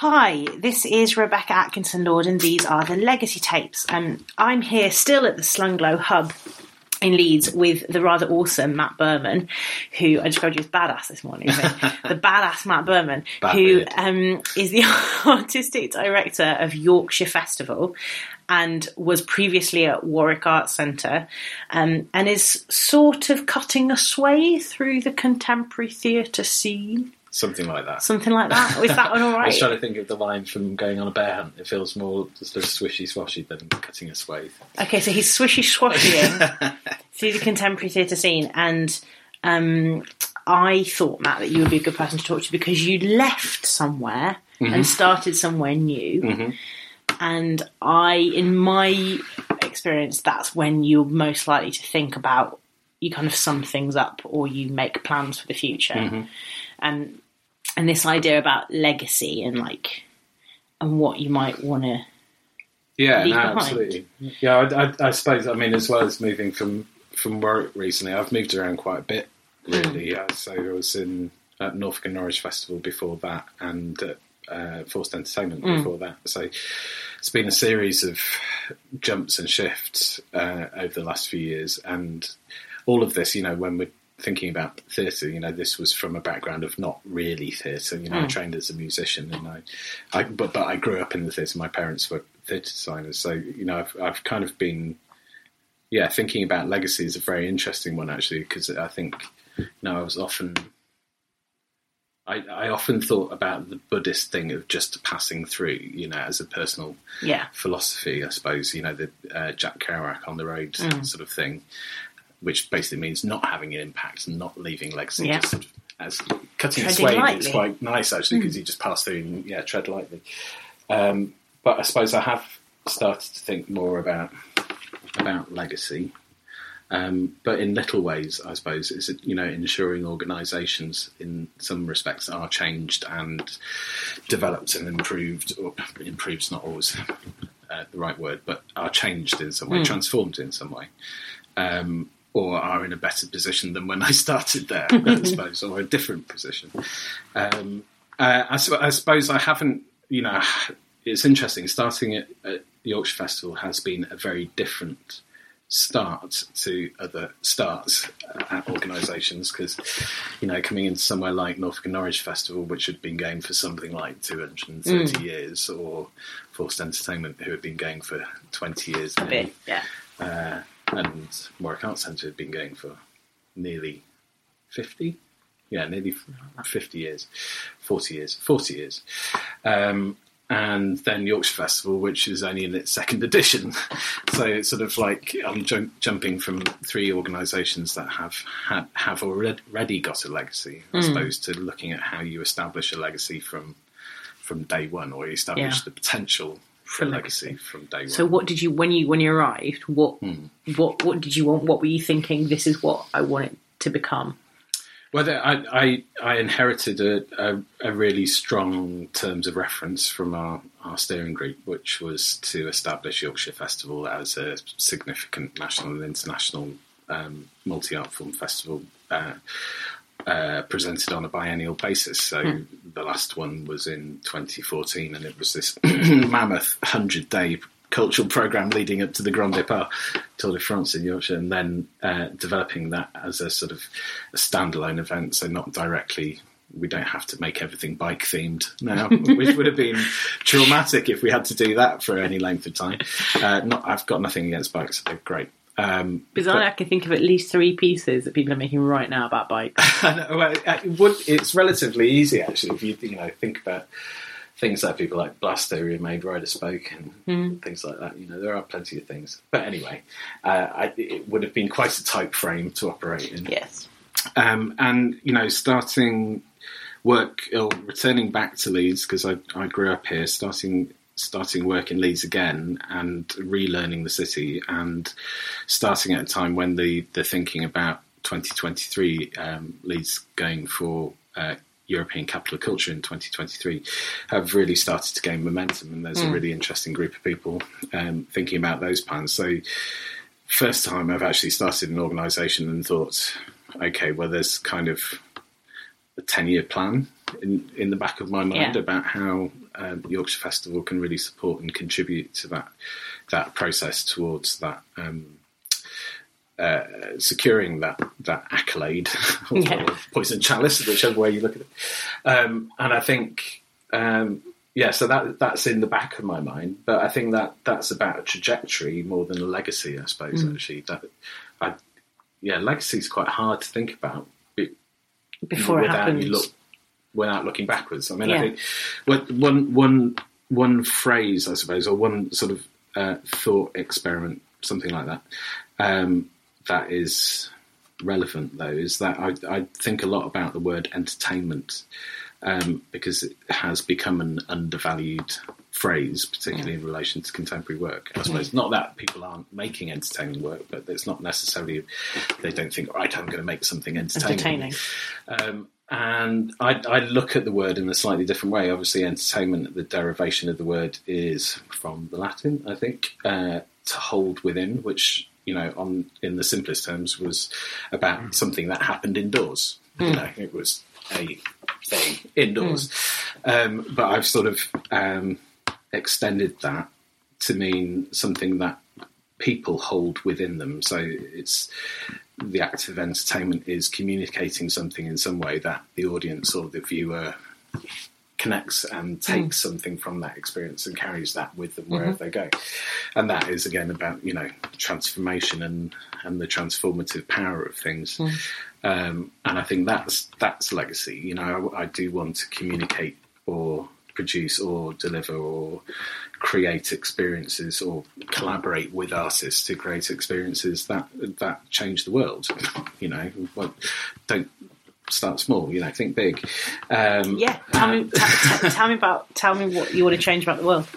Hi, this is Rebecca Atkinson Lord, and these are the Legacy Tapes. And I'm here still at the Slung Low Hub in Leeds with the rather awesome Matt Burman, who I described you as badass this morning. the badass Matt Burman, Bad who um, is the artistic director of Yorkshire Festival and was previously at Warwick Arts Centre um, and is sort of cutting a sway through the contemporary theatre scene. Something like that. Something like that. Was that one all I was trying to think of the line from Going on a Bear Hunt. It feels more sort of swishy swashy than cutting a swathe. Okay, so he's swishy swashying through the contemporary theatre scene, and um, I thought Matt that you would be a good person to talk to because you left somewhere and mm-hmm. started somewhere new, mm-hmm. and I, in my experience, that's when you're most likely to think about you kind of sum things up or you make plans for the future, mm-hmm. and and this idea about legacy and like and what you might want to Yeah, no, absolutely. Yeah, I, I, I suppose. I mean, as well as moving from from work recently, I've moved around quite a bit. Really, yeah. So I was in at Norfolk and Norwich Festival before that, and at uh, Forced Entertainment before that. So it's been a series of jumps and shifts uh, over the last few years, and all of this, you know, when we're thinking about theatre, you know, this was from a background of not really theatre. You know, I trained as a musician, and I, I but but I grew up in the theatre. My parents were theatre designers, so you know, I've I've kind of been, yeah, thinking about legacy is a very interesting one actually because I think, you know, I was often. I, I often thought about the Buddhist thing of just passing through, you know, as a personal yeah philosophy, I suppose, you know, the uh, Jack Kerouac on the road sort of thing, which basically means not having an impact and not leaving legacy. Yeah. Just sort of as cutting a Treading swathe is quite nice actually because you just pass through and yeah, tread lightly. Um, but I suppose I have started to think more about about legacy. Um, but in little ways, I suppose, is it, you know ensuring organisations in some respects are changed and developed and improved. Or improved's not always uh, the right word, but are changed in some way, transformed in some way, um, or are in a better position than when I started there, I suppose, or a different position. Um, uh, I, I suppose I haven't, you know, it's interesting. Starting at, at the Yorkshire Festival has been a very different start to other starts at organisations because, you know, coming into somewhere like Norfolk and Norwich Festival, which had been going for something like 230 years, or Forced Entertainment, who had been going for 20 years, a bit yeah uh, and Warwick Arts Centre had been going for nearly 50 yeah nearly 50 years. 40 years. 40 years. Um, and then Yorkshire Festival which is only in its second edition. So it's sort of like I'm jump, jumping from three organisations that have had, have already, got a legacy Hmm. as opposed to looking at how you establish a legacy from from day one or you establish Yeah. the potential for, legacy. from day one So what did you when you when you arrived? What what what did you want? What were you thinking? This is what I want it to become. Well, I, I, I inherited a, a, a really strong terms of reference from our, our steering group, which was to establish Yorkshire Festival as a significant national and international um, multi art film festival uh, uh, presented on a biennial basis. So the last one was in 2014, and it was this mammoth 100 day cultural program leading up to the Grand Depart Tour de France in Yorkshire, and then uh, developing that as a sort of a standalone event, so not directly. We don't have to make everything bike themed now, which would have been traumatic if we had to do that for any length of time. Uh, not, I've got nothing against bikes; they're great. Um, Because I can think of at least three pieces that people are making right now about bikes. Know, well, it would, it's relatively easy actually if you you know think about things that people like Blast Theory who made Rider Spoke and things like that. You know, there are plenty of things. But anyway, uh, I, it would have been quite a tight frame to operate in. yes. Um, and you know, starting work or returning back to Leeds because I, I grew up here, starting starting work in Leeds again and relearning the city and starting at a time when the the thinking about 2023 um, Leeds going for uh, European Capital of Culture in 2023 have really started to gain momentum, and there's a really interesting group of people um, thinking about those plans. So, first time I've actually started an organisation and thought, okay, well, there's kind of a 10 year plan in, in the back of my mind Yeah. about how um, Yorkshire Festival can really support and contribute to that that process towards that. Um, uh, securing that that accolade or, Yeah. or poison chalice, whichever way you look at it. Um, and I think, um, yeah, so that that's in the back of my mind. But I think that that's about a trajectory more than a legacy, I suppose. Mm. Actually, that I, yeah, legacy is quite hard to think about be- before it without happens. you look without looking backwards. I mean, Yeah. I think what- one one one phrase, I suppose, or one sort of uh, thought experiment, something like that, um, that is relevant though, is that I, I think a lot about the word entertainment um, because it has become an undervalued phrase, particularly in relation to contemporary work. I suppose not that people aren't making entertaining work, but it's not necessarily they don't think, right, I'm going to make something entertaining. um, and I, I look at the word in a slightly different way. Obviously, entertainment, the derivation of the word is from the Latin, I think, uh, to hold within, which you know, on in the simplest terms, was about something that happened indoors. You know, it was a thing indoors. Um, but I've sort of um, extended that to mean something that people hold within them. So it's the act of entertainment is communicating something in some way that the audience or the viewer connects and mm. takes something from that experience and carries that with them wherever mm-hmm. they go. And that is again about, you know, transformation and, and the transformative power of things. Mm. Um, and I think that's that's legacy. You know, I, I do want to communicate or produce or deliver or create experiences or collaborate with artists to create experiences that that change the world. You know, well, don't start small. You know, think big. Um, Yeah, tell me, t- tell me about, tell me what you want to change about the world.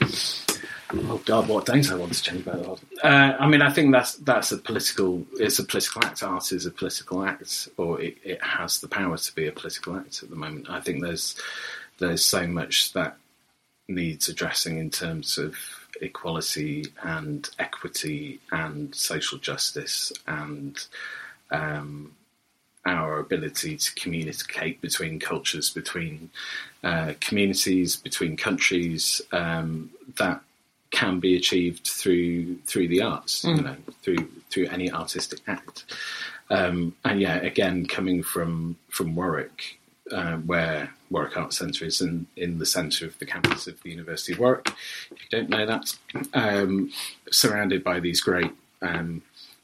Oh God, what don't I want to change about the world? Uh, I mean, I think that's that's a political. It's a political act. Art is a political act, or it, it has the power to be a political act at the moment. I think there's there's so much that needs addressing in terms of equality and equity and social justice and um, our ability to communicate between cultures, between uh, communities, between countries. Um, that can be achieved through through the arts, you know, through through any artistic act. Um, and yeah, again, coming from from Warwick, uh, where Warwick Arts Centre is in, in the centre of the campus of the University of Warwick. If you don't know that, um, surrounded by these great um,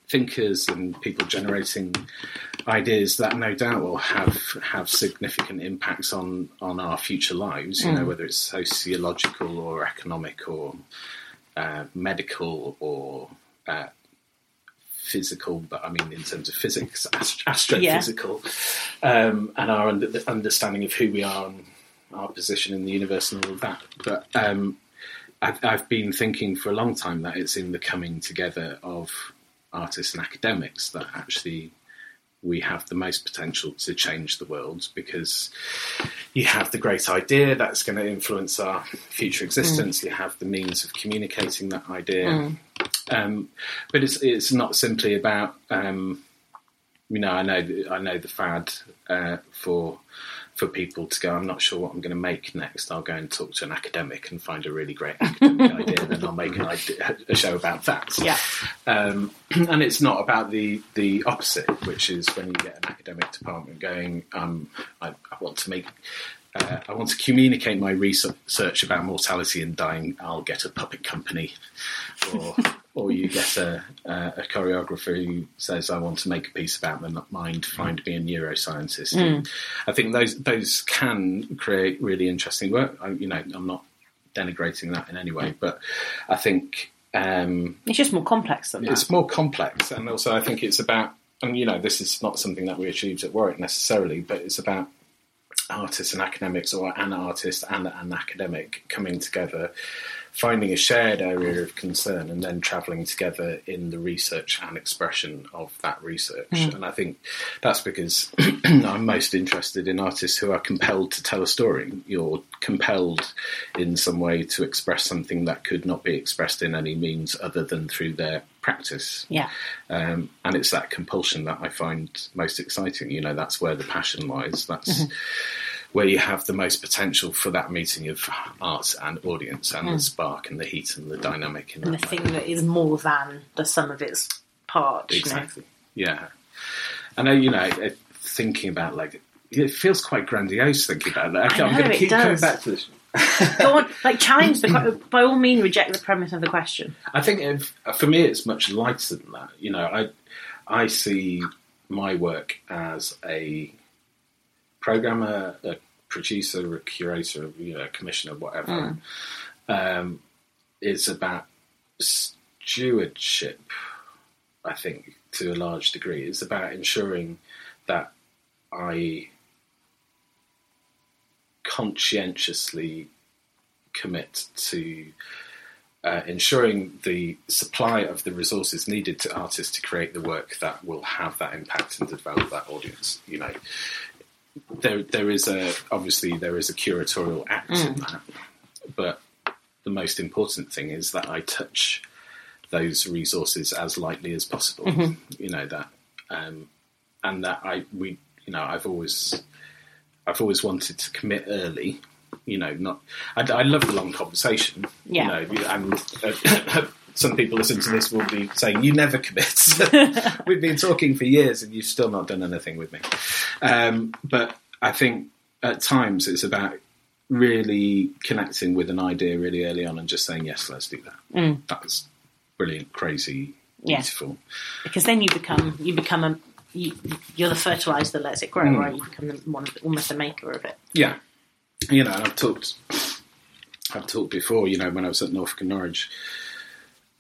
thinkers and people generating ideas that no doubt will have have significant impacts on on our future lives. You know, whether it's sociological or economic or uh, medical or uh, physical, but I mean in terms of physics, ast- astrophysical, um, and our under- the understanding of who we are and our position in the universe and all of that. But um, I've, I've been thinking for a long time that it's in the coming together of artists and academics that actually we have the most potential to change the world because you have the great idea that's going to influence our future existence. You have the means of communicating that idea, um, but it's it's not simply about um, you know I know I know the fad uh, for for people to go. I'm not sure what I'm going to make next. I'll go and talk to an academic and find a really great academic idea, and then I'll make an idea, a show about that. Yeah. Um, and it's not about the the opposite, which is when you get an academic department going. Um, I, I want to make. Uh, I want to communicate my research about mortality and dying. I'll get a puppet company, or or you get a, a, a choreographer who says, "I want to make a piece about the mind. Find me a neuroscientist." And I think those those can create really interesting work. I, you know, I'm not denigrating that in any way, but I think um, It's just more complex than that. it's more complex, and also I think it's about, and you know, this is not something that we achieved at Warwick necessarily, but it's about artists and academics, or an artist and an academic coming together, finding a shared area of concern, and then travelling together in the research and expression of that research. And I think that's because I'm most interested in artists who are compelled to tell a story. You're compelled in some way to express something that could not be expressed in any means other than through their practice. Yeah. Um, and it's that compulsion that I find most exciting. You know, that's where the passion lies. That's where you have the most potential for that meeting of art and audience and the hmm. spark and the heat and the dynamic And the thing that is more than the sum of its parts. you know. Exactly. Yeah. I know, you know, thinking about like, it feels quite grandiose thinking about that. I I'm going to keep coming does. back to this. Go on, like challenge the by all means reject the premise of the question. I think if, for me, it's much lighter than that. You know, I I see my work as a programmer, a producer, a curator, you know, a commissioner, whatever. Um, it's about stewardship. I think to a large degree, it's about ensuring that I conscientiously commit to uh, ensuring the supply of the resources needed to artists to create the work that will have that impact and develop that audience. You know, there there is a obviously there is a curatorial act in that, but the most important thing is that I touch those resources as lightly as possible. You know that, um, and that I we you know I've always I've always wanted to commit early. You know, not I, I love the long conversation. Yeah. You know, and uh, some people listen to this will be saying, "You never commit." We've been talking for years, and you've still not done anything with me. Um, but I think at times it's about really connecting with an idea really early on and just saying, "Yes, let's do that." That's brilliant, crazy, Yeah. beautiful. because then you become you become a you, you're the fertilizer that lets it grow, right? You become the, one almost the maker of it. Yeah, you know, and I've talked, I've talked before. You know, when I was at Norfolk and Norwich,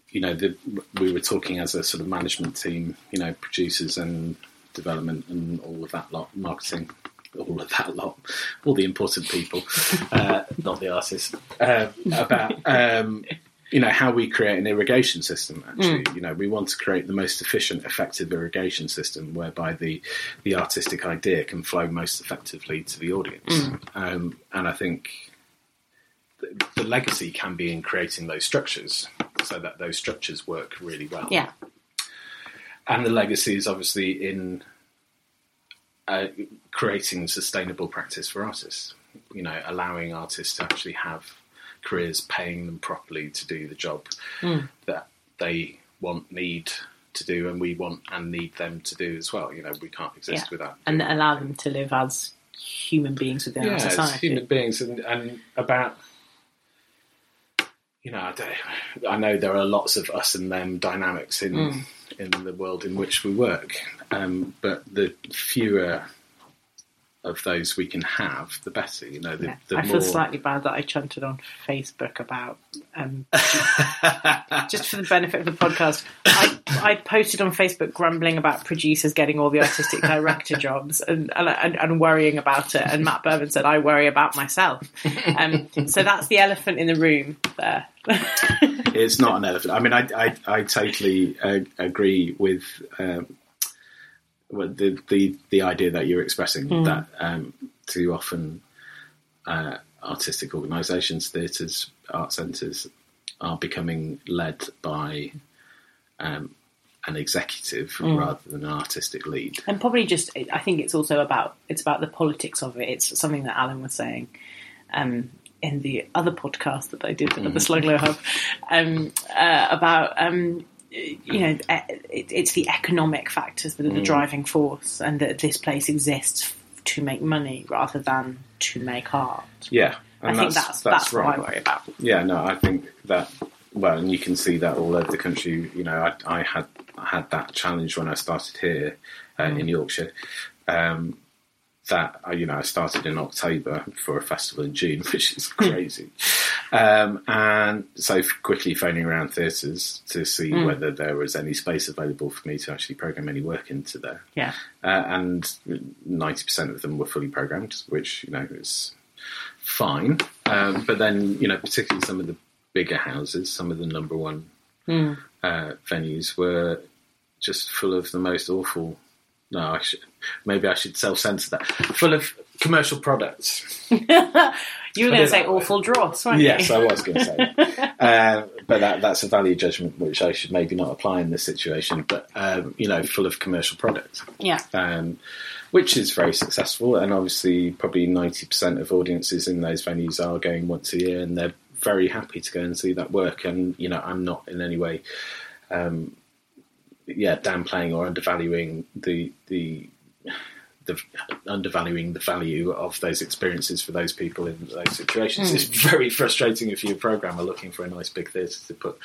you know, the, we were talking as a sort of management team. You know, producers and development and all of that lot, marketing, all of that lot, all the important people, uh, not the artists, uh, about. Um, you know how we create an irrigation system. Actually, you know we want to create the most efficient, effective irrigation system, whereby the the artistic idea can flow most effectively to the audience. Um, and I think the, legacy can be in creating those structures, so that those structures work really well. Yeah, And the legacy is obviously in uh, creating sustainable practice for artists. You know, allowing artists to actually have careers, paying them properly to do the job that they want, need to do, and we want and need them to do as well. You know, we can't exist yeah, without. and allow them to live as human beings within yeah, our as society. human beings, and, and about. You know, I, I know there are lots of us and them dynamics in Mm. in the world in which we work, um, but the fewer of those we can have, the better. You know, the, Yeah. the I more. feel slightly bad that I chanted on Facebook about, um, just for the benefit of the podcast, I, I posted on Facebook grumbling about producers getting all the artistic director jobs and, and, and, worrying about it. And Matt Burman said, I worry about myself. Um, so that's the elephant in the room there. it's not an elephant. I mean, I I, I totally uh, agree with um, with the, the the idea that you're expressing that um, too often uh, artistic organisations, theatres, art centres are becoming led by um, an executive rather than an artistic lead. and probably just I think it's also about it's about the politics of it. It's something that Alan was saying um, in the other podcast that I did at the Slung Low Hub um, uh, about um, you know e- it's the economic factors that are the driving force, and that this place exists to make money rather than to make art. Yeah, I and think that's that's, what I worry about. Yeah, no, I think that well, and you can see that all over the country. You know, I, I had I had that challenge when I started here uh, in Yorkshire. Um, that uh, you know, I started in October for a festival in June, which is crazy. Um, and so quickly phoning around theatres to see Mm. whether there was any space available for me to actually program any work into there. Yeah. Uh, and 90% of them were fully programmed, which, you know, is fine. Um, but then, you know, particularly some of the bigger houses, some of the number one Mm. uh, venues were just full of the most awful. No, I should, maybe I should self censor that. Full of commercial products. You were going to say awful dross, weren't Yes, you? I was going to say. uh, but that, that's a value judgment which I should maybe not apply in this situation. But um, you know, full of commercial products. Yeah. um, which is very successful, and obviously probably ninety percent of audiences in those venues are going once a year, and they're very happy to go and see that work. And you know, I'm not in any way, um, yeah, downplaying or undervaluing the the the undervaluing the value of those experiences for those people in those situations. It's very frustrating if you're a programmer looking for a nice big theatre to put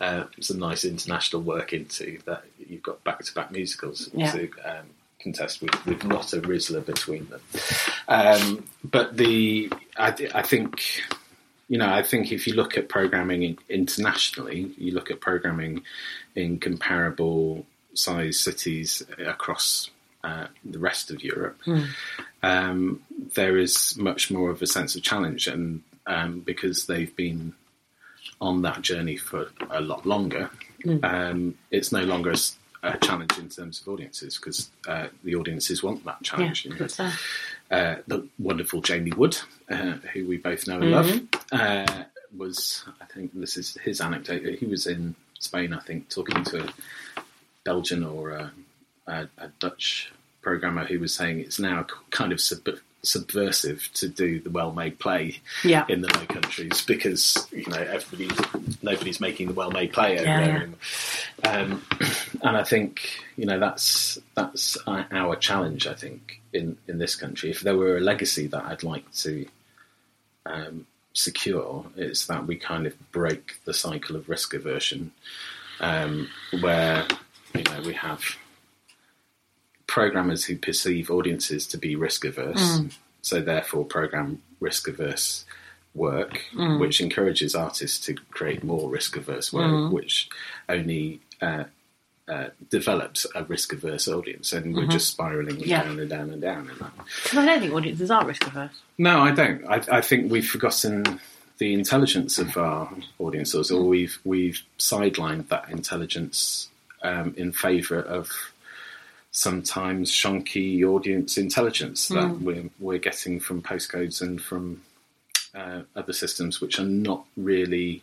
uh, some nice international work into that you've got back to back musicals Yeah. to um, contest with, with not a Rizla between them. Um, but the I, I think you know, I think if you look at programming internationally, you look at programming in comparable size cities across uh, the rest of Europe, um, there is much more of a sense of challenge, and um, because they've been on that journey for a lot longer, um, it's no longer a, challenge in terms of audiences because uh, the audiences want that Yeah. challenge. you know Good uh, the wonderful Jamie Wood, uh, who we both know and love, uh, was I think this is his anecdote. He was in Spain, I think, talking to a Belgian or a, a, a Dutch programmer who was saying it's now kind of sub- subversive to do the well-made play Yeah. in the Low Countries because you know everybody, nobody's making the well-made play over Yeah, there yeah. Um, and I think you know that's that's our our challenge. I think in in this country, if there were a legacy that I'd like to um, secure, it's that we kind of break the cycle of risk aversion, um, where you know we have programmers who perceive audiences to be risk averse, so therefore program risk averse work, which encourages artists to create more risk averse work, which only uh, uh, develops a risk averse audience, and we're just spiraling Yeah. down and down and down. Because I don't think audiences are risk averse. No, I don't. I, I think we've forgotten the intelligence of our audiences, or we've we've sidelined that intelligence um, in favour of sometimes shonky audience intelligence that we're we're getting from postcodes and from uh, other systems, which are not really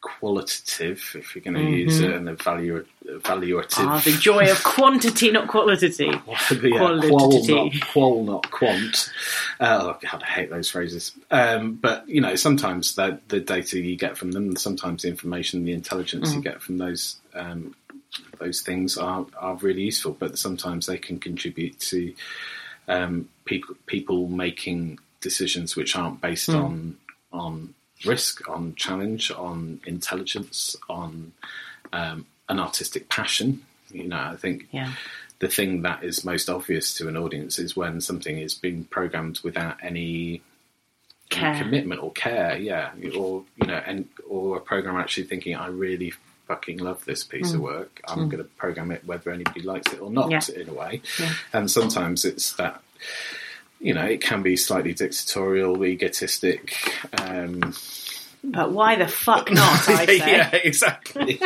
qualitative, if you're going to use it, and evalu- evaluative. Ah, the joy of quantity, not quality. yeah, Qualitative. qual not, qual not quant. Uh, oh God, I hate those phrases. Um, but you know, sometimes the, the data you get from them, sometimes the information, the intelligence you get from those um, those things are are really useful. But sometimes they can contribute to um, people people making decisions which aren't based on on risk, on challenge, on intelligence, on um, an artistic passion. You know, I think Yeah. the thing that is most obvious to an audience is when something is being programmed without any Care. commitment or care, yeah, or you know, and or a program actually thinking, I really fucking love this piece of work. I'm going to program it whether anybody likes it or not, Mm. Yeah. in a way. Yeah. And sometimes it's that. You know, it can be slightly dictatorial, egotistic. Um, But why the fuck not, I say. yeah, exactly.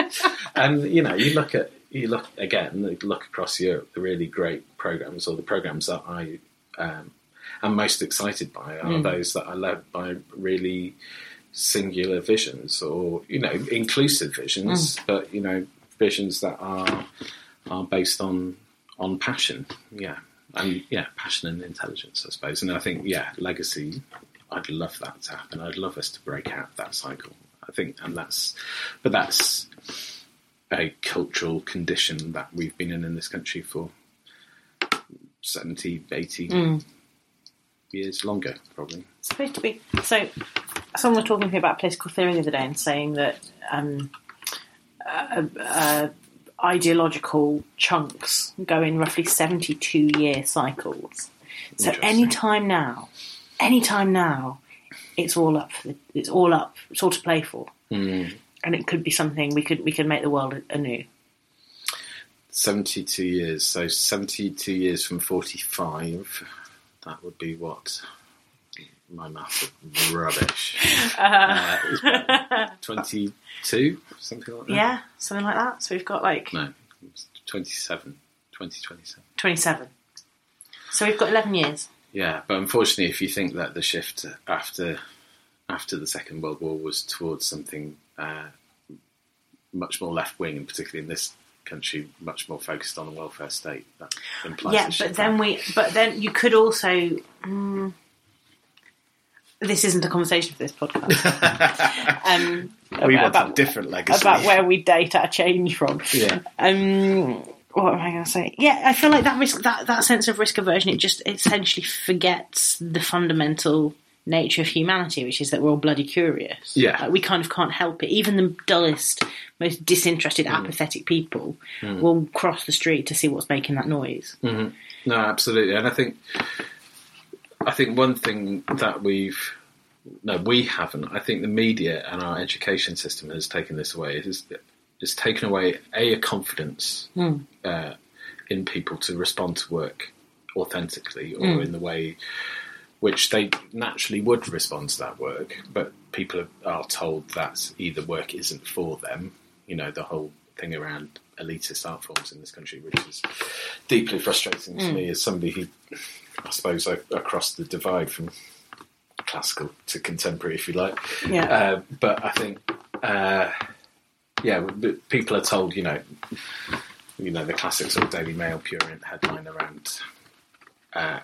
and you know, you look at you look again, look across Europe, the really great programs or the programs that I um, am most excited by are those that are led by really singular visions or you know inclusive visions, mm. but you know visions that are are based on on passion. Yeah. And yeah, passion and intelligence, I suppose. And I think, yeah, legacy I'd love that to happen. I'd love us to break out that cycle. I think, and that's, but that's a cultural condition that we've been in in this country for 70, 80 mm. years longer, probably. It's supposed to be. So, someone was talking to me about political theory the other day and saying that um, uh, uh, ideological chunks go in roughly 72 year cycles. So, any time now, any time now, it's all up. For the, it's all up. It's all to play for, Hmm. and it could be something we could we could make the world anew. 72 years. So 72 years from 45. That would be what? My math is rubbish. Uh, it's about 22, something like that. Yeah, something like that. So we've got like No, it's 27. 2027. twenty seven. So we've got eleven years. Yeah, but unfortunately, if you think that the shift after after the Second World War was towards something uh, much more left wing, and particularly in this country, much more focused on the welfare state, that implies yeah, but then back. we, but then you could also. mm, this isn't a conversation for this podcast. um, we want about, a different legacy. about where we date our change from. Yeah. Um, what am I going to say? Yeah, I feel like that risk, that that sense of risk aversion, it just essentially forgets the fundamental nature of humanity, which is that we're all bloody curious. Yeah. Like, we kind of can't help it. Even the dullest, most disinterested, Hmm. apathetic people will cross the street to see what's making that noise. No, absolutely, and I think I think one thing that we've no, we haven't. I think the media and our education system has taken this away. It's taken away a, a confidence hmm. uh, in people to respond to work authentically or hmm. in the way which they naturally would respond to that work, but people are- are told that either work isn't for them. You know, the whole thing around elitist art forms in this country, which is deeply frustrating to hmm. me as somebody who, I suppose, I, across the divide from classical to contemporary, if you like. Yeah. Uh, but I think, uh, yeah, people are told, you know, you know, the classic sort of Daily Mail purient headline around uh,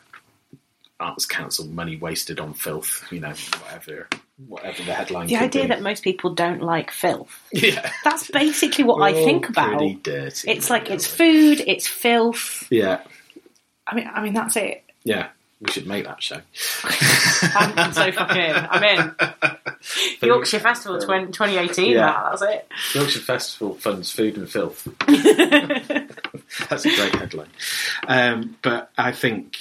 Arts Council money wasted on filth, you know, whatever, whatever the headline. The idea be. that most people don't like filth. yeah, That's basically what I think about. Pretty dirty. It's like it's food, it's filth. yeah, I mean, I mean that's it. Yeah. We should make that show. I'm, so fucking in. I'm in. Yorkshire Festival 20, 2018. Yeah. That, that's it. Yorkshire Festival funds food and filth. That's a great headline. Um, but I think,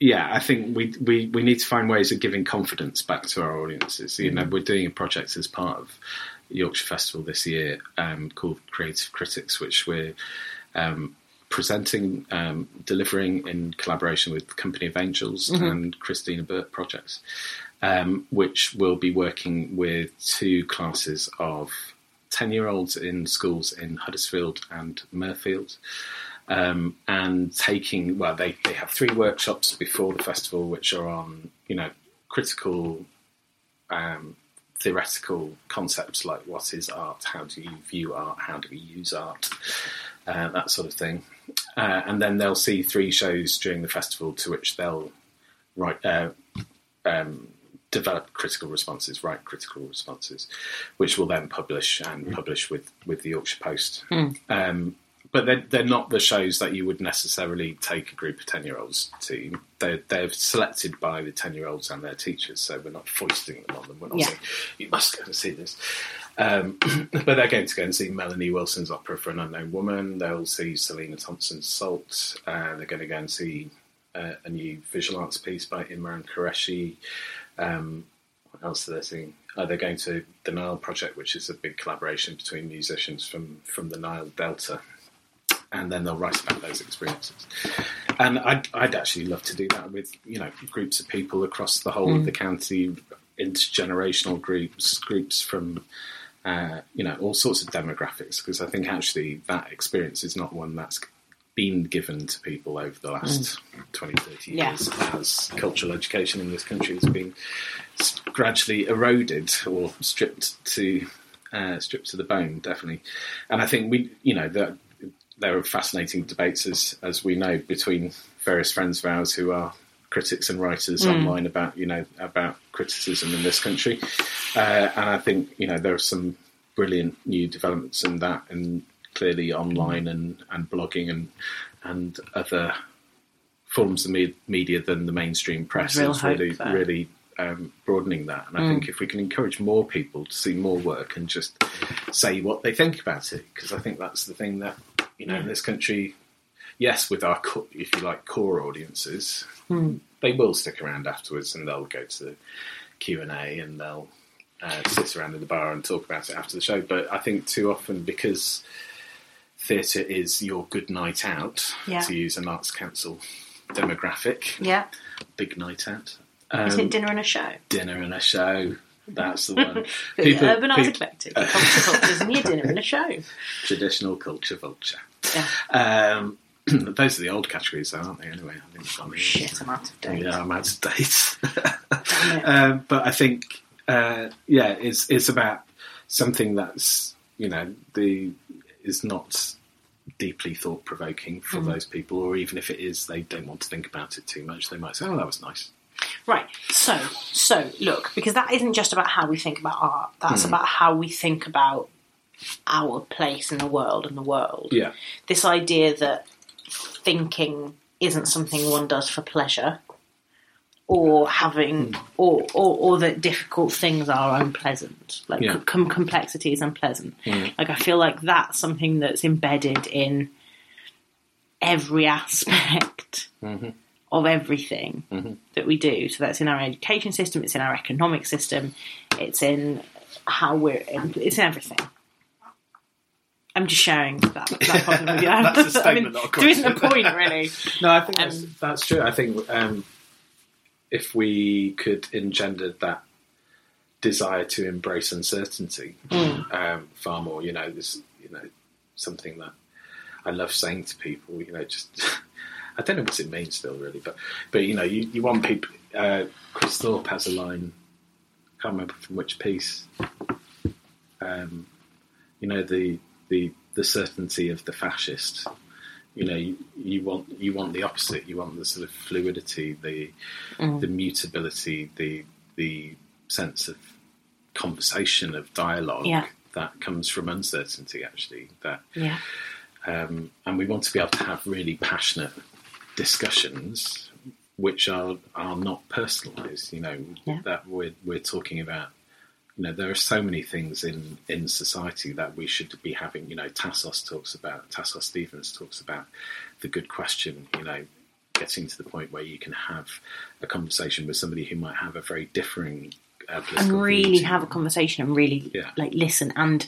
yeah, I think we, we, we need to find ways of giving confidence back to our audiences. You know, we're doing a project as part of Yorkshire Festival this year um, called Creative Critics, which we're um, presenting, um, delivering in collaboration with Company of Angels and Christina Burt Projects, um, which will be working with two classes of 10 year olds in schools in Huddersfield and Mirfield. Um, and taking, well, they, they have three workshops before the festival, which are on, you know, critical um, theoretical concepts like what is art, how do you view art, how do we use art, uh, that sort of thing. Uh, and then they'll see three shows during the festival to which they'll write, uh, um, develop critical responses, write critical responses, which will then publish and publish with, with the Yorkshire Post. Um, but they're, they're not the shows that you would necessarily take a group of 10 year olds to. They're, they're selected by the 10 year olds and their teachers, so we're not foisting them on them. We're not Yeah. saying, you must go and see this. Um, but they're going to go and see Melanie Wilson's opera for an unknown woman. They'll see Selina Thompson's Salt. Uh, they're going to go and see uh, a new visual arts piece by Imran Qureshi. Um, what else are they seeing? Uh, they're going to the Nile Project, which is a big collaboration between musicians from, from the Nile Delta and then they'll write about those experiences. And I'd, I'd actually love to do that with you know groups of people across the whole of the county, intergenerational groups, groups from uh, you know all sorts of demographics. Because I think actually that experience is not one that's been given to people over the last 20, 30 Yeah. years as cultural education in this country has been gradually eroded or stripped to uh, stripped to the bone, definitely. And I think we, you know, that there are fascinating debates, as as we know, between various friends of ours who are critics and writers online about you know about criticism in this country. Uh, and I think you know there are some brilliant new developments in that, and clearly online and, and blogging and and other forms of me- media than the mainstream press Real is really there. really um, broadening that. And I think if we can encourage more people to see more work and just say what they think about it, because I think that's the thing that you know in this country, yes, with our if you like core audiences, they will stick around afterwards and they'll go to the Q and A and they'll uh, sit around in the bar and talk about it after the show. But I think too often because theatre is your good night out, Yeah. to use an Arts Council demographic, Yeah. big night out. Um, it dinner and a show? dinner and a show. That's the one. People- Urban Arts peop- Eclectic, culture cultures, and your dinner and a show. traditional culture vulture. Yeah. Um, those are the old categories, though, aren't they? Anyway, I think the Shit, I'm out of date. Yeah, I'm out of date. Um, but I think, uh, yeah, it's it's about something that's you know the is not deeply thought provoking for those people, or even if it is, they don't want to think about it too much. They might say, "Oh, that was nice." Right. So, so look, because that isn't just about how we think about art. That's about how we think about our place in the world and the world. Yeah, This idea that thinking isn't something one does for pleasure, or having, hmm. or, or or that difficult things are unpleasant, like Yeah. com- complexity is unpleasant. Hmm. Like I feel like that's something that's embedded in every aspect mm-hmm. of everything mm-hmm. that we do. So that's in our education system, it's in our economic system, it's in how we're, it's in everything. I'm just sharing that, that problem with you. That's a I mean, statement, not a there isn't a point, really. no, I think that's, Um, that's true. I think um, if we could engender that desire to embrace uncertainty um, far more, you know, there's you know something that I love saying to people. You know, just I don't know what it means still, really, but but you know, you, you want people. Uh, Chris Thorpe has a line. I can't remember from which piece. Um, you know the the the certainty of the fascist. You know, you, you want you want the opposite. You want the sort of fluidity, the the mutability, the the sense of conversation, of dialogue Yeah. that comes from uncertainty. Actually, that Yeah. um, and we want to be able to have really passionate discussions which are are not personalized you know Yeah. that we're we're talking about you know there are so many things in in society that we should be having you know Tassos talks about Tassos Stevens talks about the good question you know getting to the point where you can have a conversation with somebody who might have a very differing uh, And really have a conversation and really Yeah. like listen and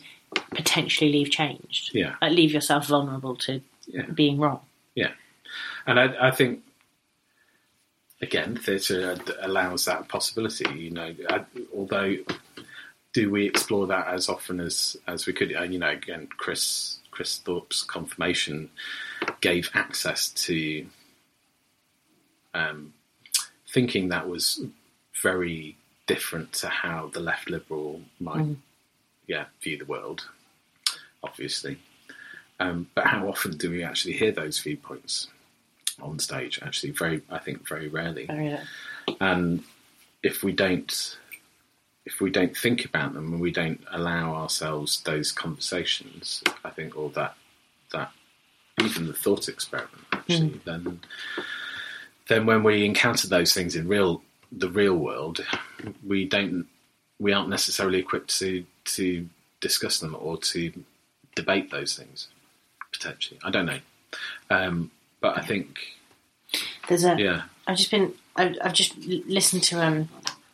potentially leave changed. Yeah. Like leave yourself vulnerable to Yeah. being wrong. Yeah, and I, I think again, theatre allows that possibility. You know, I, although do we explore that as often as as we could? And you know, again, Chris Chris Thorpe's confirmation gave access to um, thinking that was very different to how the left liberal might, yeah, view the world. Obviously, um, but how often do we actually hear those viewpoints on stage? Actually, very, I think, very rarely. Very, uh, And if we don't, if we don't think about them and we don't allow ourselves those conversations, I think, or that that even the thought experiment, actually, then then when we encounter those things in real the real world, we don't we aren't necessarily equipped to to discuss them or to debate those things potentially. I don't know, um, but I think There's a. yeah, I've just been. I've, I've just listened to um,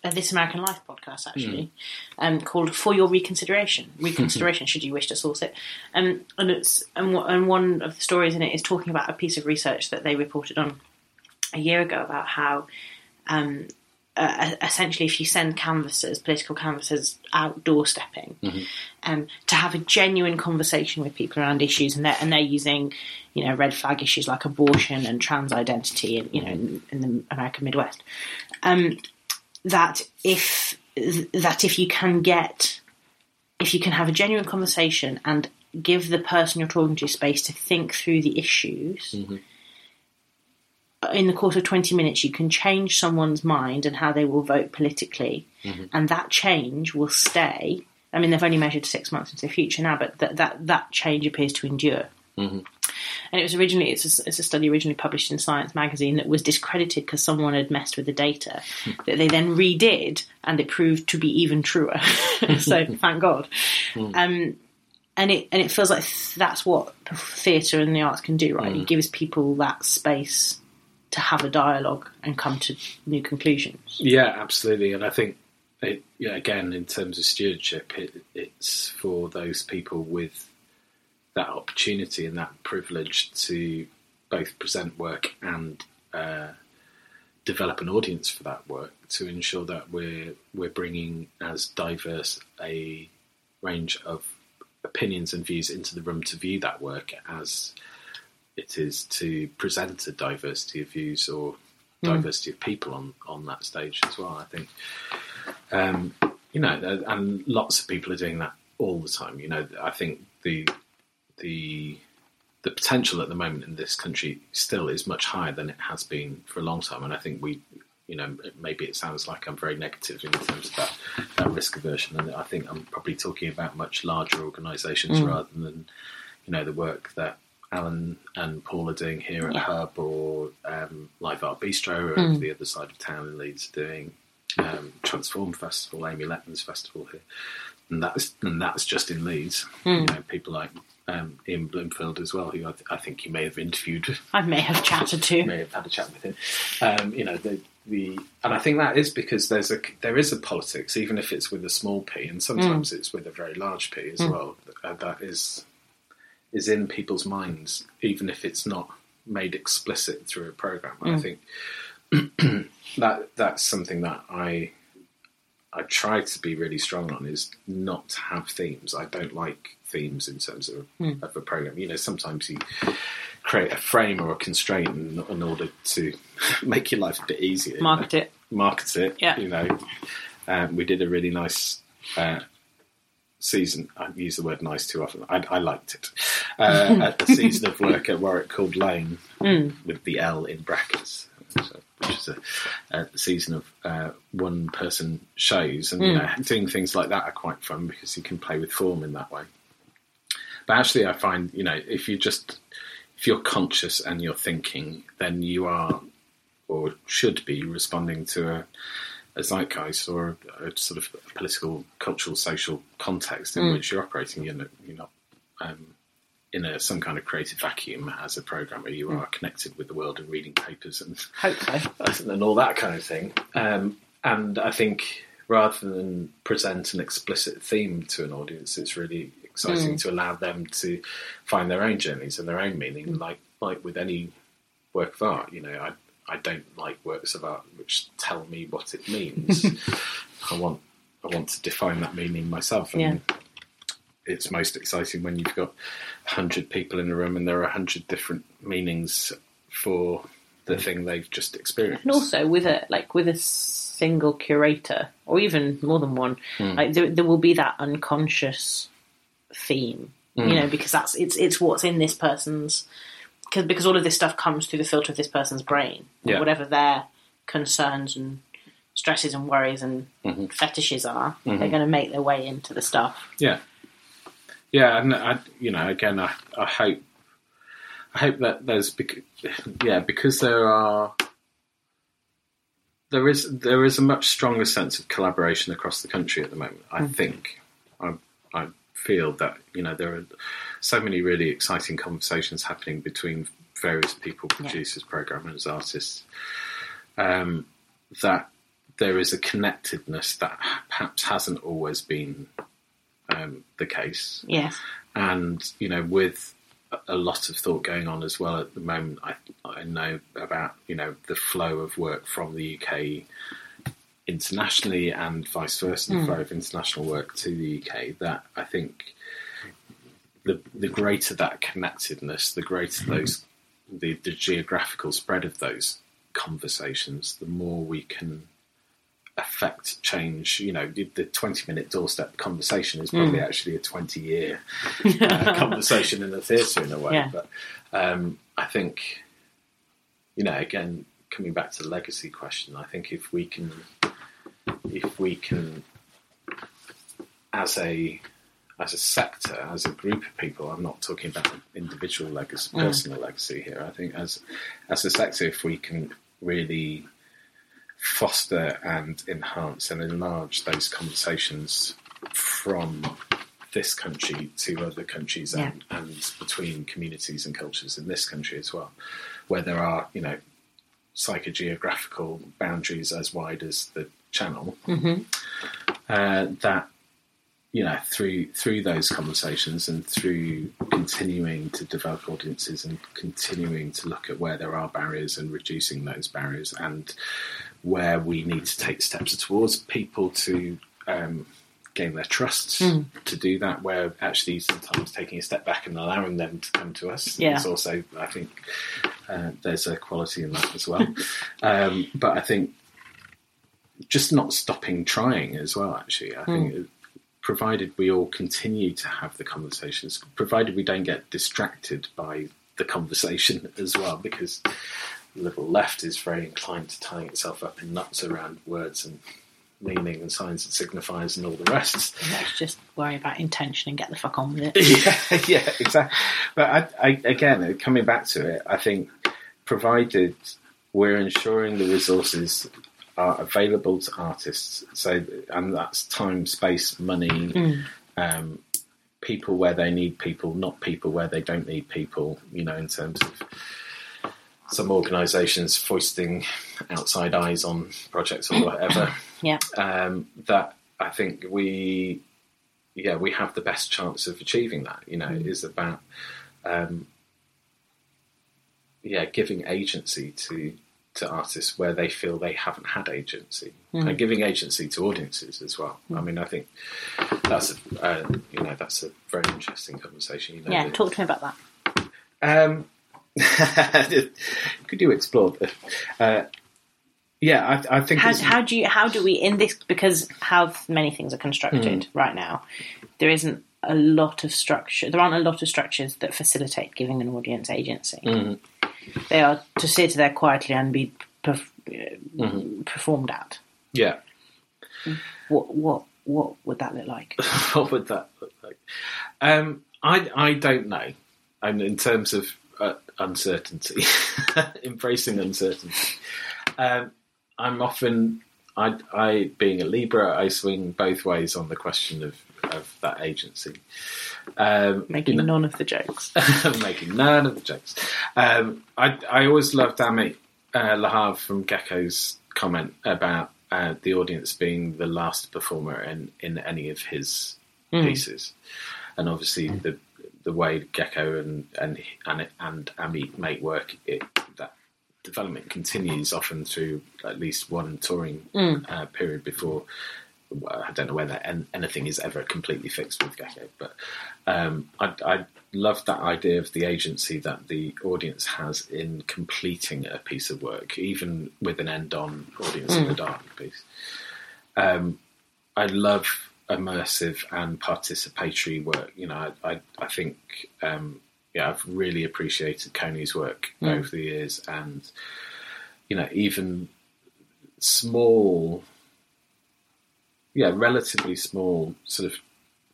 a This American Life podcast actually, um, called "For Your Reconsideration." Reconsideration, should you wish to source it, um, and it's and, wha- and one of the stories in it is talking about a piece of research that they reported on a year ago about how. Um, uh, essentially, if you send canvassers, political canvassers, out doorstepping, um, to have a genuine conversation with people around issues, and they're and they're using, you know, red flag issues like abortion and trans identity, in, you know, in, in the American Midwest. Um, that if that if you can get, if you can have a genuine conversation and give the person you're talking to space to think through the issues. Mm-hmm. In the course of 20 minutes, you can change someone's mind and how they will vote politically, mm-hmm. and that change will stay. I mean, they've only measured six months into the future now, but that that, that change appears to endure. Mm-hmm. And it was originally it's a, it's a study originally published in Science magazine that was discredited because someone had messed with the data hmm. that they then redid and it proved to be even truer. so thank God. Hmm. Um, and it and it feels like that's what theatre and the arts can do, right? Hmm. It gives people that space to have a dialogue and come to new conclusions. Yeah, absolutely. And I think, it, yeah, again, in terms of stewardship, it, it's for those people with that opportunity and that privilege to both present work and uh, develop an audience for that work to ensure that we're we're bringing as diverse a range of opinions and views into the room to view that work as it is to present a diversity of views or diversity of people on, on that stage as well. I think, um, you know, and lots of people are doing that all the time. You know, I think the the the potential at the moment in this country still is much higher than it has been for a long time, and I think we. You know, maybe it sounds like I'm very negative in terms of that, that risk aversion, and I think I'm probably talking about much larger organisations rather than, you know, the work that Alan and Paul are doing here at Yeah. Hub or um, Live Art Bistro or over the other side of town in Leeds doing um, Transform Festival, Amy Letman's festival here, and that's and that's just in Leeds. You know, people like um, Ian Bloomfield as well, who I, th- I think you may have interviewed, I may have chatted to. may have had a chat with him. Um, you know, the the and I think that is because there's a there is a politics, even if it's with a small p, and sometimes it's with a very large p as well. Uh, that is is in people's minds, even if it's not made explicit through a program. And I think that that's something that I I try to be really strong on is not to have themes. I don't like themes in terms of, of a program. You know, sometimes you create a frame or a constraint in, in order to make your life a bit easier. you know. Market it. Market it. Yeah. You know, um, we did a really nice uh, season. I use the word nice too often. I, I liked it. Uh, at the season of work at Warwick called Lane with the L in brackets. So, which is a, a season of uh, one person shows, and you know, doing things like that are quite fun because you can play with form in that way. But actually, I find you know if you just if you're conscious and you're thinking, then you are or should be responding to a, a zeitgeist or a, a sort of political, cultural, social context in which you're operating. You're not, you're not um, in a, some kind of creative vacuum as a programmer. You are hmm. connected with the world and reading papers and so. and all that kind of thing. Um, and I think rather than present an explicit theme to an audience, it's really exciting hmm. to allow them to find their own journeys and their own meaning. Hmm. Like like with any work of art, you know, I I don't like works of art which tell me what it means. I want I want to define that meaning myself. And Yeah. It's most exciting when you've got hundred people in a room and there are hundred different meanings for the mm. thing they've just experienced. And also with a like with a single curator or even more than one, hmm. like there, there will be that unconscious theme, you hmm. know, because that's it's it's what's in this person's because because all of this stuff comes through the filter of this person's brain, Yeah. whatever their concerns and stresses and worries and mm-hmm. fetishes are, they're mm-hmm. going to make their way into the stuff. Yeah, yeah, and I, you know, again, I, I hope, I hope that there's, bec- yeah, because there are, there is there is a much stronger sense of collaboration across the country at the moment. I think, I, I feel that you know there are so many really exciting conversations happening between various people, producers, programmers, artists, um, that there is a connectedness that perhaps hasn't always been um, the case. Yes. And, you know, with a- lot of thought going on as well at the moment, I, I know about, you know, the flow of work from the UK internationally and vice versa, the flow of international work to the UK, that I think the, the greater that connectedness, the greater those, the, the geographical spread of those conversations, the more we can affect change. You know, the- the 20 minute doorstep conversation is probably actually a 20 year uh, conversation in the theatre in a way. Yeah. But um, I think, you know, again, coming back to the legacy question, I think if we can, if we can, as a as a sector, as a group of people, I'm not talking about individual legacy, personal legacy here. I think as as a sector, if we can really foster and enhance and enlarge those conversations from this country to other countries Yeah. and, and between communities and cultures in this country as well, where there are, you know, psychogeographical boundaries as wide as the channel. Mm-hmm. Uh, that you know through through those conversations and through continuing to develop audiences and continuing to look at where there are barriers and reducing those barriers and where we need to take steps towards people to um, gain their trust to do that where actually sometimes taking a step back and allowing them to come to us Yeah. is also I think uh, there's a quality in that as well. Um, but I think just not stopping trying as well actually. I think provided we all continue to have the conversations provided we don't get distracted by the conversation as well because the liberal left is very inclined to tying itself up in knots around words and meaning and signs and signifiers and all the rest Let's just worry about intention and get the fuck on with it. yeah, yeah, exactly. But I, I, again, coming back to it, I think provided we're ensuring the resources are available to artists, so and that's time, space, money, um, people where they need people, not people where they don't need people. You know, in terms of some organisations foisting outside eyes on projects or whatever. Yeah. um, that I think we, yeah, we have the best chance of achieving that. You know, it is about, um, yeah, giving agency to to artists where they feel they haven't had agency, and giving agency to audiences as well. I mean, I think that's a, uh, you know that's a very interesting conversation. You know, Yeah, talk to me about that. um, could you explore? The, uh, yeah, I, I think How, how do you how do we in this because how many things are constructed Hmm. right now there isn't a lot of structure there aren't a lot of structures that facilitate giving an audience agency Hmm. they are to sit there quietly and be perf- uh, Hmm. performed at yeah. what what what would that look like what would that look like? Um, I I don't know. And in terms of uncertainty, embracing uncertainty, um, I'm often I I being a Libra, I swing both ways on the question of of that agency. Um, making you know- none of the jokes making none of the jokes. Um, I I always loved Amit uh, Lahav from Gecko's comment about uh, the audience being the last performer in, in any of his pieces, and obviously the the way Gecko and and and, and Amit make work, it, that development continues often through at least one touring uh, period before. well, I don't know whether an- anything is ever completely fixed with Gecko, but um, I, I love that idea of the agency that the audience has in completing a piece of work, even with an end on audience in the dark piece. Um, I love immersive and participatory work. You know, I, I, I think, um, yeah, I've really appreciated Coney's work over the years, and you know, even small, yeah, relatively small sort of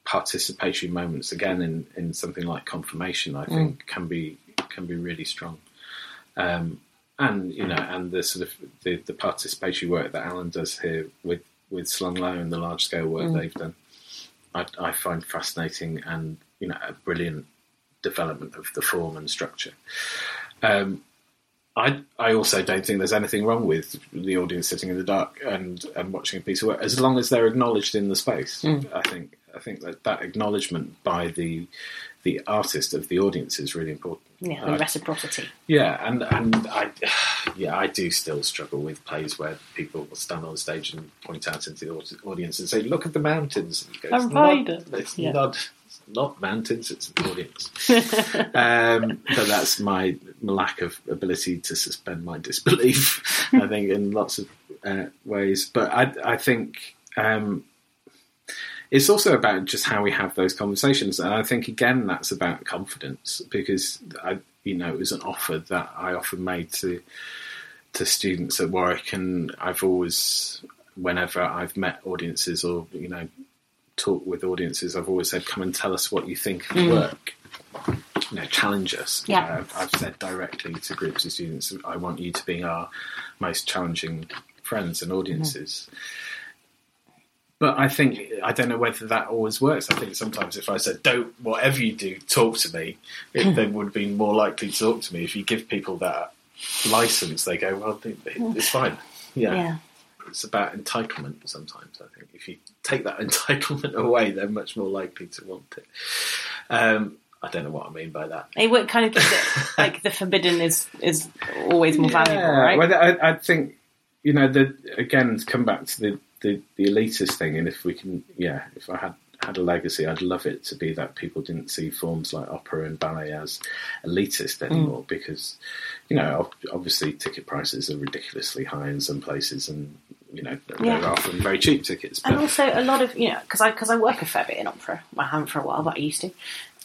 participatory moments again in, in something like confirmation I think can be can be really strong. Um, and you know and the sort of the, the participatory work that Alan does here with with Slung Low and the large scale work they've done I, I find fascinating and you know a brilliant development of the form and structure. Um, I I also don't think there's anything wrong with the audience sitting in the dark and, and watching a piece of work as long as they're acknowledged in the space. I think I think that that acknowledgement by the the artist of the audience is really important. yeah Uh, reciprocity yeah, and and I yeah I do still struggle with plays where people will stand on stage and point out into the audience and say, "Look at the mountains." And go, "It's not- It's Yeah. not. It's not mountains. It's the audience. um, but that's my lack of ability to suspend my disbelief. I think in lots of uh, ways. But I I think. Um, it's also about just how we have those conversations, and I think again that's about confidence because I, you know, it was an offer that I often made to to students at Warwick, and I've always, whenever I've met audiences or you know, talk with audiences, I've always said, "Come and tell us what you think of the work." You know, challenge us. Yeah. Uh, I've said directly to groups of students, "I want you to be our most challenging friends and audiences." But I think I don't know whether that always works. I think sometimes if I said, "Don't whatever you do, talk to me," it, they would be more likely to talk to me. If you give people that license, they go, well, it's fine. Yeah. Yeah. It's about entitlement sometimes, I think. If you take that entitlement away, they're much more likely to want it. Um, I don't know what I mean by that. It would kind of gives it like the forbidden is is always more valuable, Yeah, right? Well, I, I think you know the again to come back to the, the the elitist thing, and if we can, yeah, if I had had a legacy, I'd love it to be that people didn't see forms like opera and ballet as elitist anymore, Mm. because you know obviously ticket prices are ridiculously high in some places, and you know they're often very cheap tickets. And But also a lot of you know because I because I work a fair bit in opera. Well, I haven't for a while, but I used to.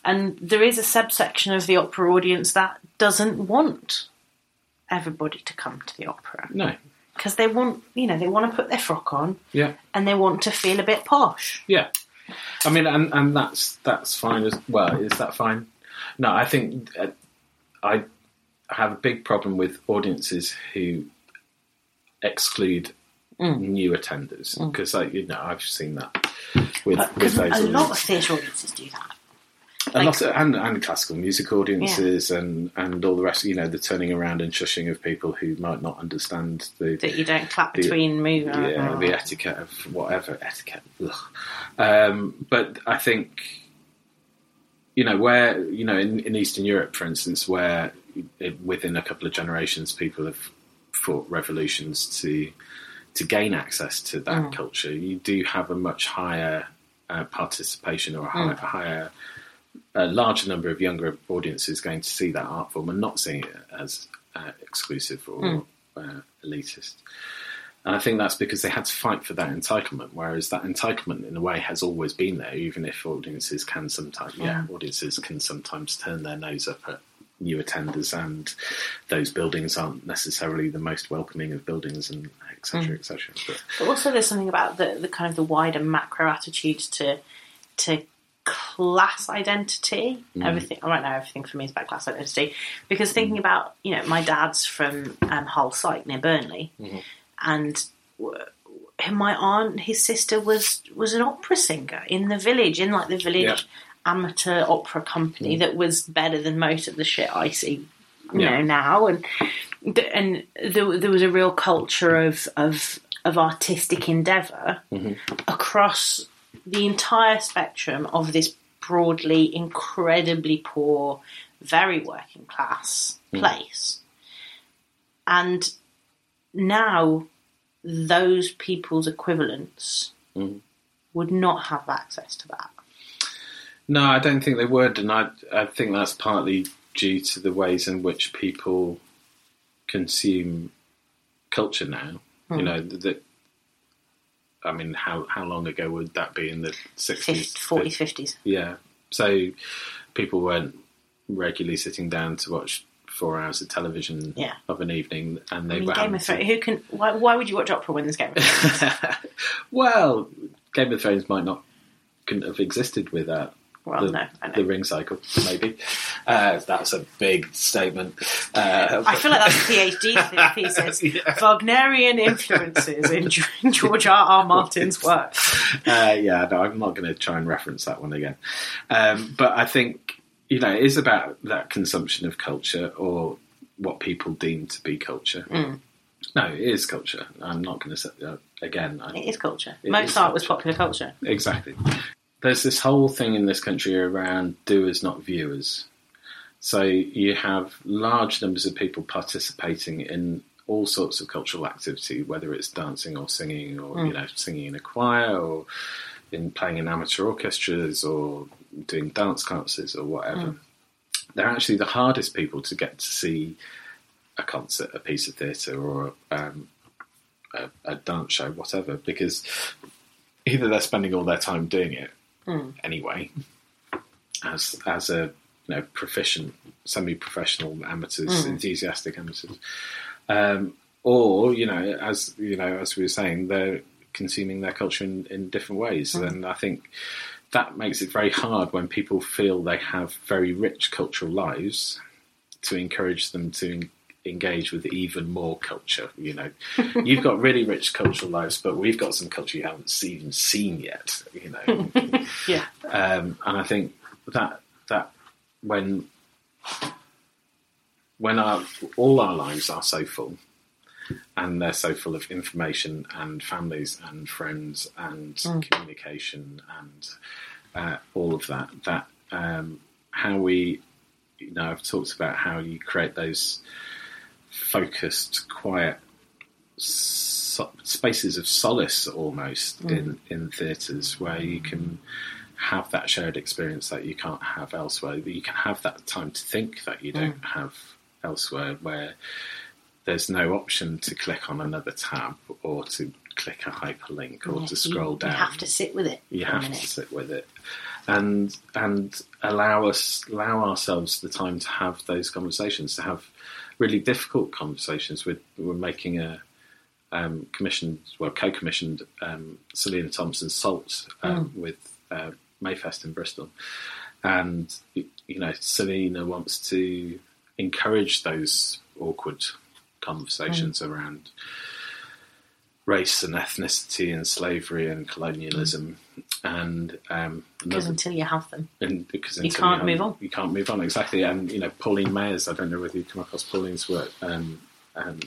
And there is a subsection of the opera audience that doesn't want everybody to come to the opera no, because they want you know they want to put their frock on yeah, and they want to feel a bit posh. Yeah, I mean, and and that's that's fine as well. Is that fine? No, I think uh, I have a big problem with audiences who exclude new attenders because, like you know, I've seen that with with Because those a lot of theatre audiences do that. A lot of, and, and classical music audiences and and all the rest. You know, the turning around and shushing of people who might not understand the That you don't clap The- between moving. yeah, the etiquette of whatever etiquette. Um, but I think you know where you know in, in Eastern Europe, for instance, where it, within a couple of generations people have fought revolutions to to gain access to that culture, you do have a much higher uh, participation or a high, higher. A larger number of younger audiences going to see that art form and not seeing it as uh, exclusive or uh, elitist. And I think that's because they had to fight for that entitlement, whereas that entitlement, in a way, has always been there, even if audiences can sometimes, yeah, audiences can sometimes turn their nose up at new attenders, and those buildings aren't necessarily the most welcoming of buildings, and et cetera, et cetera. But But also, there's something about the, the kind of the wider macro attitude to to class identity. Mm-hmm. Everything right now, everything for me is about class identity. Because mm-hmm. thinking about you know, my dad's from um, Hull site near Burnley, mm-hmm. and w- my aunt, his sister was was an opera singer in the village, in like the village Yeah. amateur opera company that was better than most of the shit I see. You Yeah. know now, and and there, there was a real culture of of of artistic endeavor across the entire spectrum of this broadly incredibly poor, very working class hmm. place. And now those people's equivalents hmm. would not have access to that. No, I don't think they would, and I I think that's partly due to the ways in which people consume culture now. You hmm. know that. I mean, how how long ago would that be in the sixties, 40s, 50s. Yeah, so people weren't regularly sitting down to watch four hours of television Yeah. of an evening, and they I mean, were Game of Thrones. Who can? Why, why would you watch opera when there's Game of Thrones? well, Game of Thrones might not couldn't have existed without Well, the, no, I know. the ring cycle, maybe. Uh, that's a big statement. Uh, I feel like that's a PhD thesis. Wagnerian influences in Ge- George R. R. Martin's work. uh, yeah, no, I'm not going to try and reference that one again. Um, but I think you know it is about that consumption of culture or what people deem to be culture. Mm. No, it is culture. I'm not going to say uh, again. I, It is culture. It is Mozart was culture. popular culture. Exactly. There's this whole thing in this country around doers, not viewers. So you have large numbers of people participating in all sorts of cultural activity, whether it's dancing or singing, or you know, singing in a choir, or in playing in amateur orchestras, or doing dance classes, or whatever. They're actually the hardest people to get to see a concert, a piece of theatre, or um, a, a dance show, whatever, because either they're spending all their time doing it Mm. anyway, as as a you know proficient, semi-professional amateurs, mm. enthusiastic amateurs, um, or you know, as you know, as we were saying, they're consuming their culture in, in different ways, mm. and I think that makes it very hard when people feel they have very rich cultural lives to encourage them to engage with even more culture. You know, you've got really rich cultural lives, but we've got some culture you haven't even seen yet. You know, Yeah. um, and I think that that when when our all our lives are so full, and they're so full of information and families and friends and communication and uh, all of that. That um, how we, you know, I've talked about how you create those focused, quiet so- spaces of solace almost mm. in in theatres where you can have that shared experience that you can't have elsewhere. You can have that time to think that you don't mm. have elsewhere, where there's no option to click on another tab or to click a hyperlink or to scroll you, down. You have to sit with it. You have minute. to sit with it, and and allow us allow ourselves the time to have those conversations, to have really difficult conversations. With we're making a um, commissioned, well, co-commissioned um, Selina Thompson's Salt um, with uh, Mayfest in Bristol, and you know Selina wants to encourage those awkward conversations around race and ethnicity and slavery and colonialism and um, Because another- until you have them, and because You can't have- move on. You can't move on exactly. And you know, Pauline Mayers. I don't know whether you come across Pauline's work. Um, um,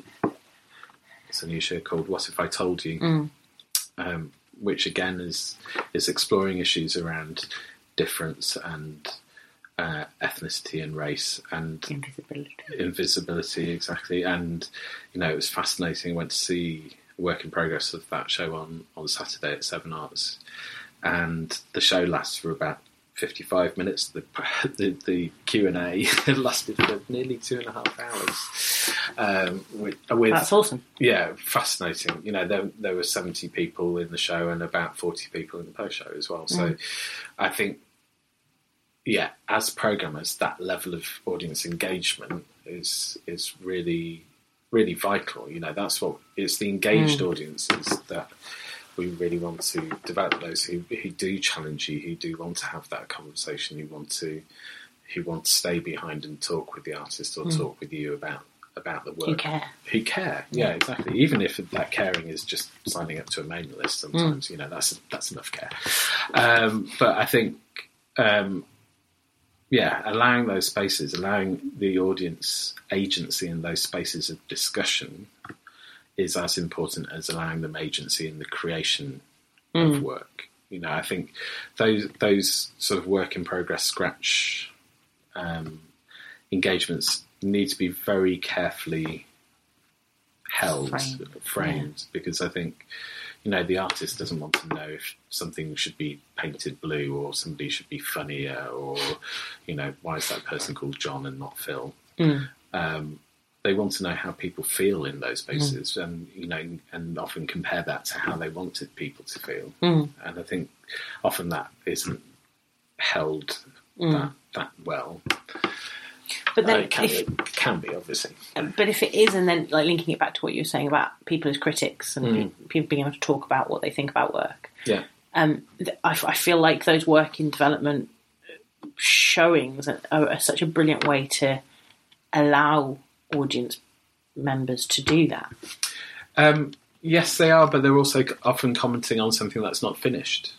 it's a new show called "What If I Told You," Mm. um, which again is is exploring issues around difference and uh, ethnicity and race and invisibility. invisibility exactly and you know it was fascinating I went to see work in progress of that show on on saturday at seven arts and the show lasts for about 55 minutes the the, the q&a lasted for nearly two and a half hours um, with, with That's awesome. yeah, fascinating. You know, there there were seventy people in the show and about forty people in the post show as well. So, I think, yeah, as programmers, that level of audience engagement is is really really vital. You know, that's what it's the engaged audiences that we really want to develop. Those who who do challenge you, who do want to have that conversation, who want to who want to stay behind and talk with the artist or talk with you about about the work Who care. who care. Yeah, exactly. Even if that caring is just signing up to a mailing list, sometimes you know that's that's enough care. Um, but I think, um, yeah, allowing those spaces, allowing the audience agency in those spaces of discussion, is as important as allowing them agency in the creation of work. You know, I think those those sort of work in progress scratch um, engagements need to be very carefully held, Framed, framed, because I think you know the artist doesn't want to know if something should be painted blue or somebody should be funnier or you know why is that person called John and not Phil. Mm. Um, they want to know how people feel in those mm. spaces, and you know, and often compare that to how they wanted people to feel. Mm. And I think often that isn't held that that well. But Uh, it can, if, it can be obviously. but if it is, and then like linking it back to what you were saying about people as critics and Mm. people being able to talk about what they think about work, Yeah, um, I, I feel like those work in development showings are, are such a brilliant way to allow audience members to do that. Um, yes, they are, but they're also often commenting on something that's not finished.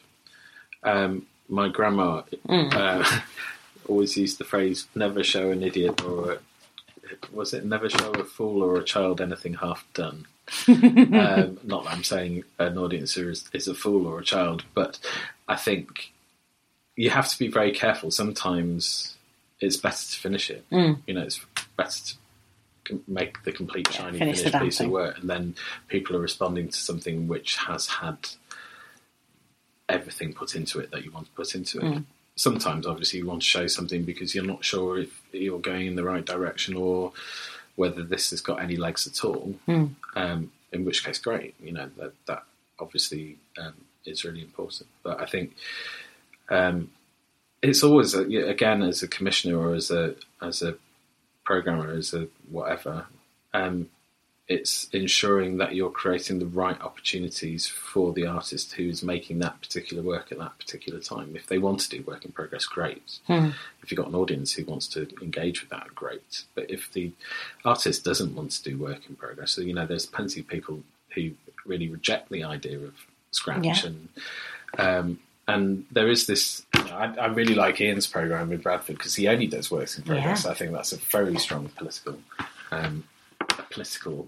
Um, my grandma uh, always used the phrase "never show an idiot" or a, was it "never show a fool or a child anything half done." um, not that I'm saying an audience is, is a fool or a child, but I think you have to be very careful. Sometimes it's better to finish it. You know, it's better to make the complete shiny finish finished piece of work, and then people are responding to something which has had everything put into it that you want to put into it. Mm. Sometimes, obviously, you want to show something because you're not sure if you're going in the right direction or whether this has got any legs at all. Mm. Um, in which case, great. You know that that obviously um, is really important. But I think um, it's always a, again as a commissioner or as a as a programmer as a whatever. Um, it's ensuring that you're creating the right opportunities for the artist who's making that particular work at that particular time. If they want to do work in progress, great. If you've got an audience who wants to engage with that, great. But if the artist doesn't want to do work in progress, so you know, there's plenty of people who really reject the idea of scratch Yeah. and um, and there is this. You know, I, I really like Ian's program with Bradford because he only does works in progress. Yeah. I think that's a very strong political, um, political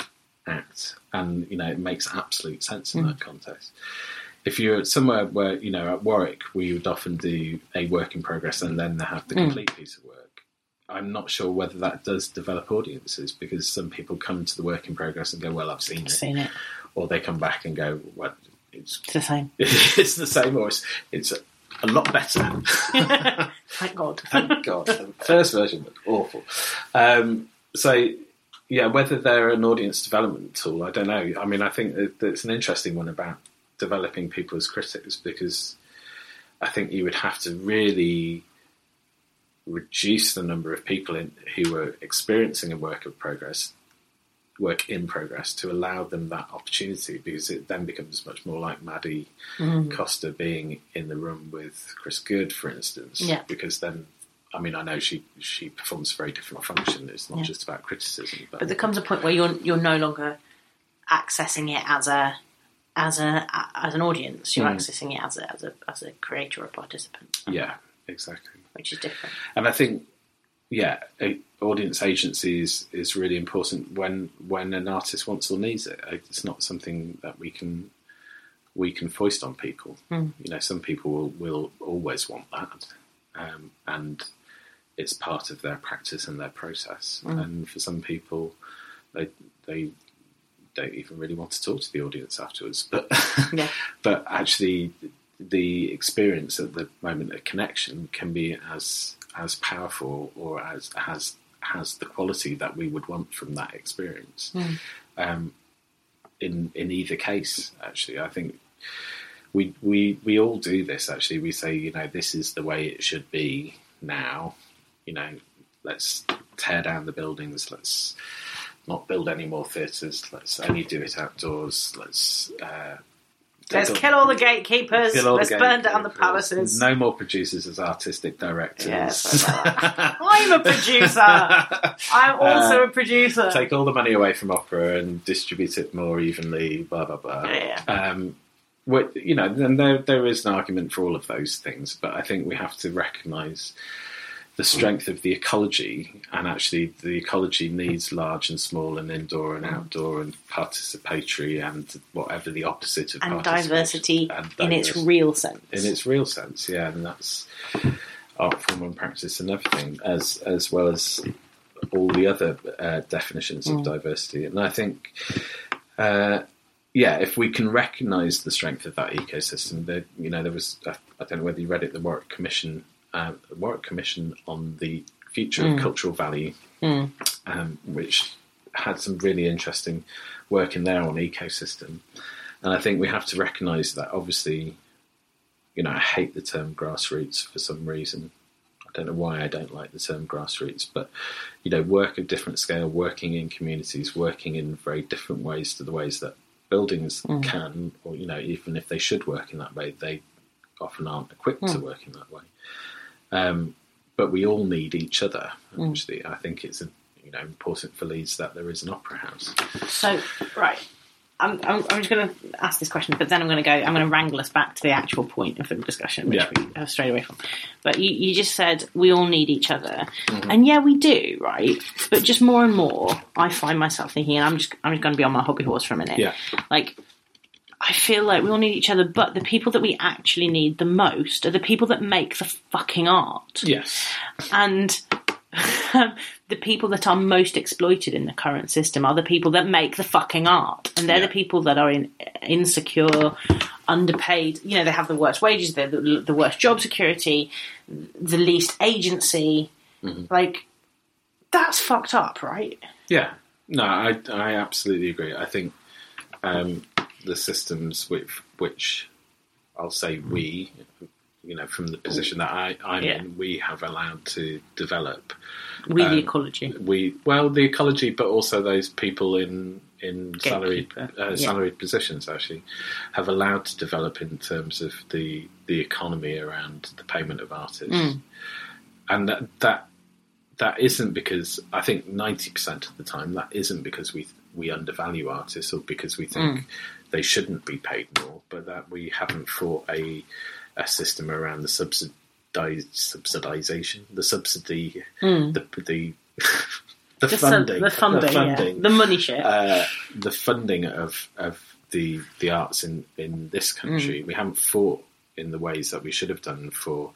act, and you know it makes absolute sense Mm. in that context. If you're somewhere where you know at Warwick, we would often do a work in progress and then they have the Mm. complete piece of work. I'm not sure whether that does develop audiences because some people come to the work in progress and go, "Well, I've seen it," Seen it. or they come back and go, "Well, it's It's the same. it's the same, or it's, it's a, a lot better." Thank God. Thank God. The first version was awful. Um, so, yeah, whether they're an audience development tool, I don't know. I mean, I think that it's an interesting one about developing people as critics because I think you would have to really reduce the number of people in, who are experiencing a work of progress, work in progress, to allow them that opportunity because it then becomes much more like Maddy mm-hmm. Costa being in the room with Chris Goode, for instance. Yeah. Because then, I mean, I know she she performs a very different function. It's not Yeah. just about criticism, but, But there comes a point where you're you're no longer accessing it as a as a as an audience. You're accessing it as a as a as a creator or participant, yeah, exactly. which is different. And I think, yeah, audience agency is, is really important when when an artist wants or needs it. It's not something that we can we can foist on people. You know, some people will, will always want that, um, and it's part of their practice and their process. And for some people, they they don't even really want to talk to the audience afterwards. But Yeah. but actually, the experience at the moment of connection can be as as powerful or as has has the quality that we would want from that experience. Um, in in either case, actually, I think we we we all do this. Actually, we say, you know, this is the way it should be now. You know, let's tear down the buildings. Let's not build any more theatres. Let's only do it outdoors. Let's uh, Let's kill all the gatekeepers. all Let's burn down the palaces. No more producers as artistic directors. Yes, I'm a producer. I'm also a producer. Take all the money away from opera and distribute it more evenly. Blah blah blah. Yeah. Um, what, you know, then there there is an argument for all of those things, but I think we have to recognise the strength of the ecology, and actually the ecology needs large and small, and indoor and outdoor, and participatory, and whatever the opposite of and diversity And in its real sense. in its real sense, yeah, and that's art form and practice and everything, as as well as all the other uh, definitions of diversity. And I think, uh, yeah, if we can recognise the strength of that ecosystem, that you know, there was I I don't know whether you read it, the Warwick Commission, uh, Warwick Commission on the future of cultural value, um, which had some really interesting work in there on ecosystem. And I think we have to recognise that obviously you know, I hate the term grassroots for some reason. I don't know why I don't like the term grassroots, but you know, work of different scale, working in communities, working in very different ways to the ways that buildings can, or you know, even if they should work in that way, they often aren't equipped to work in that way. Um, but we all need each other. Actually, I think it's you know important for Leeds that there is an opera house. So, right. I'm, I'm, I'm just going to ask this question, but then I'm going to go. I'm going to wrangle us back to the actual point of the discussion, which Yeah. we have strayed away from. But you, you just said we all need each other, Mm-hmm. and yeah, we do, right? But just more and more, I find myself thinking, and I'm just I'm just going to be on my hobby horse for a minute. Yeah. Like, I feel like we all need each other, but the people that we actually need the most are the people that make the fucking art Yes. and the people that are most exploited in the current system are the people that make the fucking art, and they're Yeah. the people that are in, insecure, underpaid. You know, they have the worst wages, they're the, the worst job security, the least agency. Like, that's fucked up, right? Yeah, no, I I absolutely agree. I think um, the systems with which I'll say we, you know, from the position that I, I'm Yeah. in, we have allowed to develop. We, Um, the ecology. We well, the ecology, but also those people in in salaried uh, yeah. salaried positions actually have allowed to develop in terms of the the economy around the payment of artists, Mm. and that that that isn't because I think ninety percent of the time that isn't because we we undervalue artists or because we think they shouldn't be paid more, but that we haven't fought a a system around the subsidi- subsidization, the subsidy, hmm. the the the, The, funding, the funding, funding, yeah. the money shit. uh, the funding of of the the arts in in this hmm. country. We haven't fought in the ways that we should have done for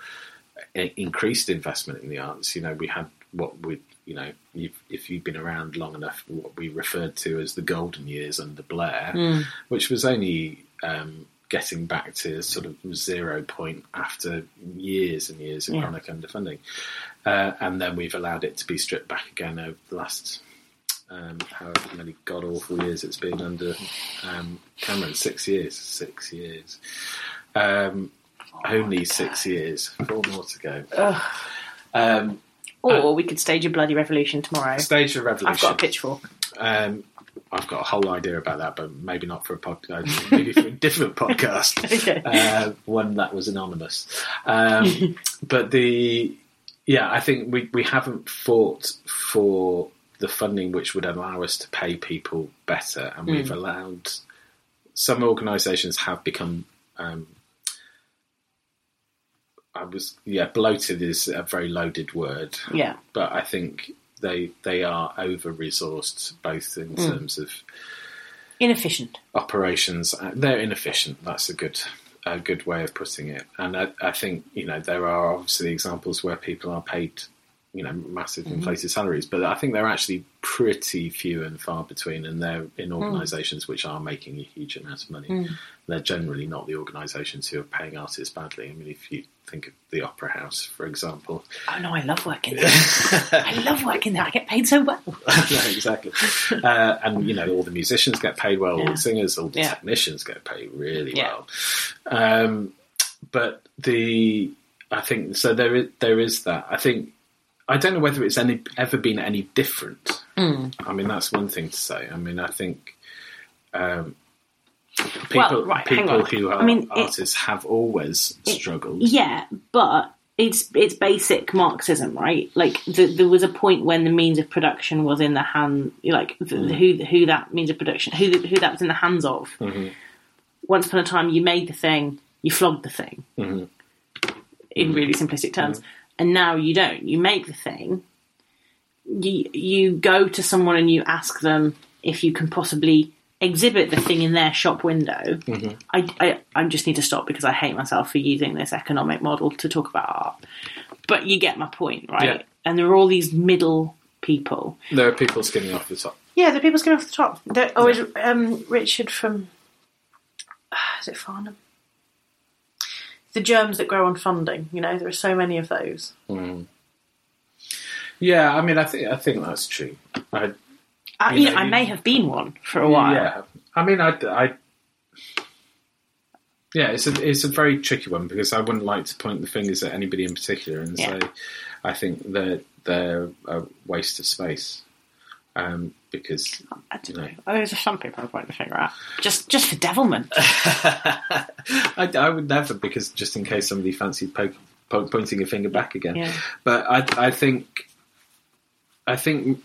uh, increased investment in the arts. You know, we had what we you know you've, if you've been around long enough, what we referred to as the golden years under Blair, which was only. Um, Getting back to sort of zero point after years and years of Yeah. chronic underfunding, uh, and then we've allowed it to be stripped back again over the last um, however many god awful years it's been under um, Cameron. Six years. Six years. Um, only six years. Four more to go. Or we could stage a bloody revolution tomorrow. stage a revolution. I've got a pitchfork. Um, I've got a whole idea about that, but maybe not for a podcast. Maybe for a different podcast. Okay. uh, one that was anonymous. Um, but the yeah, I think we we haven't fought for the funding which would allow us to pay people better, and we've allowed some organisations have become. Um, I was yeah, bloated is a very loaded word Yeah. but I think they they are over resourced both in hmm. terms of Inefficient. operations. Uh, They're inefficient. That's a good a good way of putting it. And I, I think you know there are obviously examples where people are paid you know massive mm-hmm. inflated salaries, but I think they're actually pretty few and far between, and they're in hmm. organisations which are making a huge amount of money. Hmm. They're generally not the organisations who are paying artists badly. I mean, if you think of the Opera House, for example, Oh no, I love working there. I love working there. I get paid so well. no, exactly. Uh, and you know, all the musicians get paid well, all the singers, all the Yeah. technicians get paid really Yeah. well. Um, but the, I think so. There is there is that. I think I don't know whether it's any ever been any different. Hmm. I mean, that's one thing to say. I mean, I think. Um, people, Well, right, people who are I mean, it- artists have always struggled. Yeah, but it's it's basic Marxism, right? Like the, there was a point when the means of production was in the hand, like the, mm. who who that means of production, who who that was in the hands of. Mm-hmm. Once upon a time, you made the thing, you flogged the thing, mm-hmm. in mm-hmm. really simplistic terms, and now you don't. You make the thing. You you go to someone and you ask them if you can possibly exhibit the thing in their shop window. Mm-hmm. I, I, I just need to stop because I hate myself for using this economic model to talk about art. But you get my point, right? Yeah. And there are all these middle people. There are people skimming off the top. Yeah, the people going off the top. They're always um, Richard from ah, is it Farnham? The germs that grow on funding. You know, there are so many of those. Mm. Yeah, I mean, I think I think that's true. I, I, You know, I may have been one for a while. Yeah, I mean, I, I, yeah, it's a it's a very tricky one because I wouldn't like to point the fingers at anybody in particular and Yeah. say I think that they're a waste of space um, because I don't you know. know. There's some people I point the finger at just just for devilment. I, I would never because just in case somebody fancied po- pointing a finger back again. Yeah. But I, I think, I think,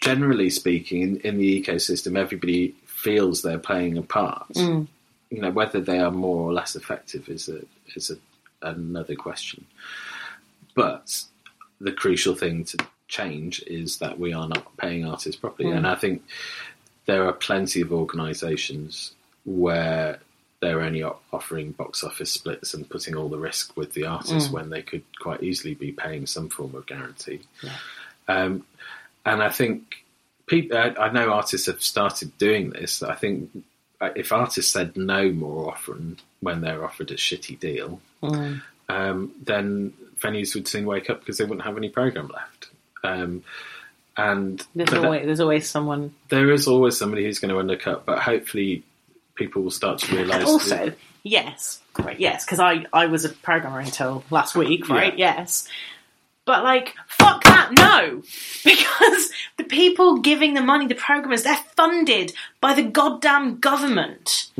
generally speaking, in, in the ecosystem, everybody feels they're playing a part. Mm. You know, whether they are more or less effective is a is a, another question. But the crucial thing to change is that we are not paying artists properly, Mm. and I think there are plenty of organisations where they're only offering box office splits and putting all the risk with the artist when they could quite easily be paying some form of guarantee. Um, and I think people, I, I know artists have started doing this. I think uh, if artists said no more often when they're offered a shitty deal, um, then venues would soon wake up because they wouldn't have any program left. Um, and There's but that- always there's always someone. there is always somebody who's going to undercut, but hopefully people will start to realise. Also, yes, right, yes, because I I was a programmer until last week, right? Yes, but like fuck that, no, because the people giving the money, the programmers, they're funded by the goddamn government.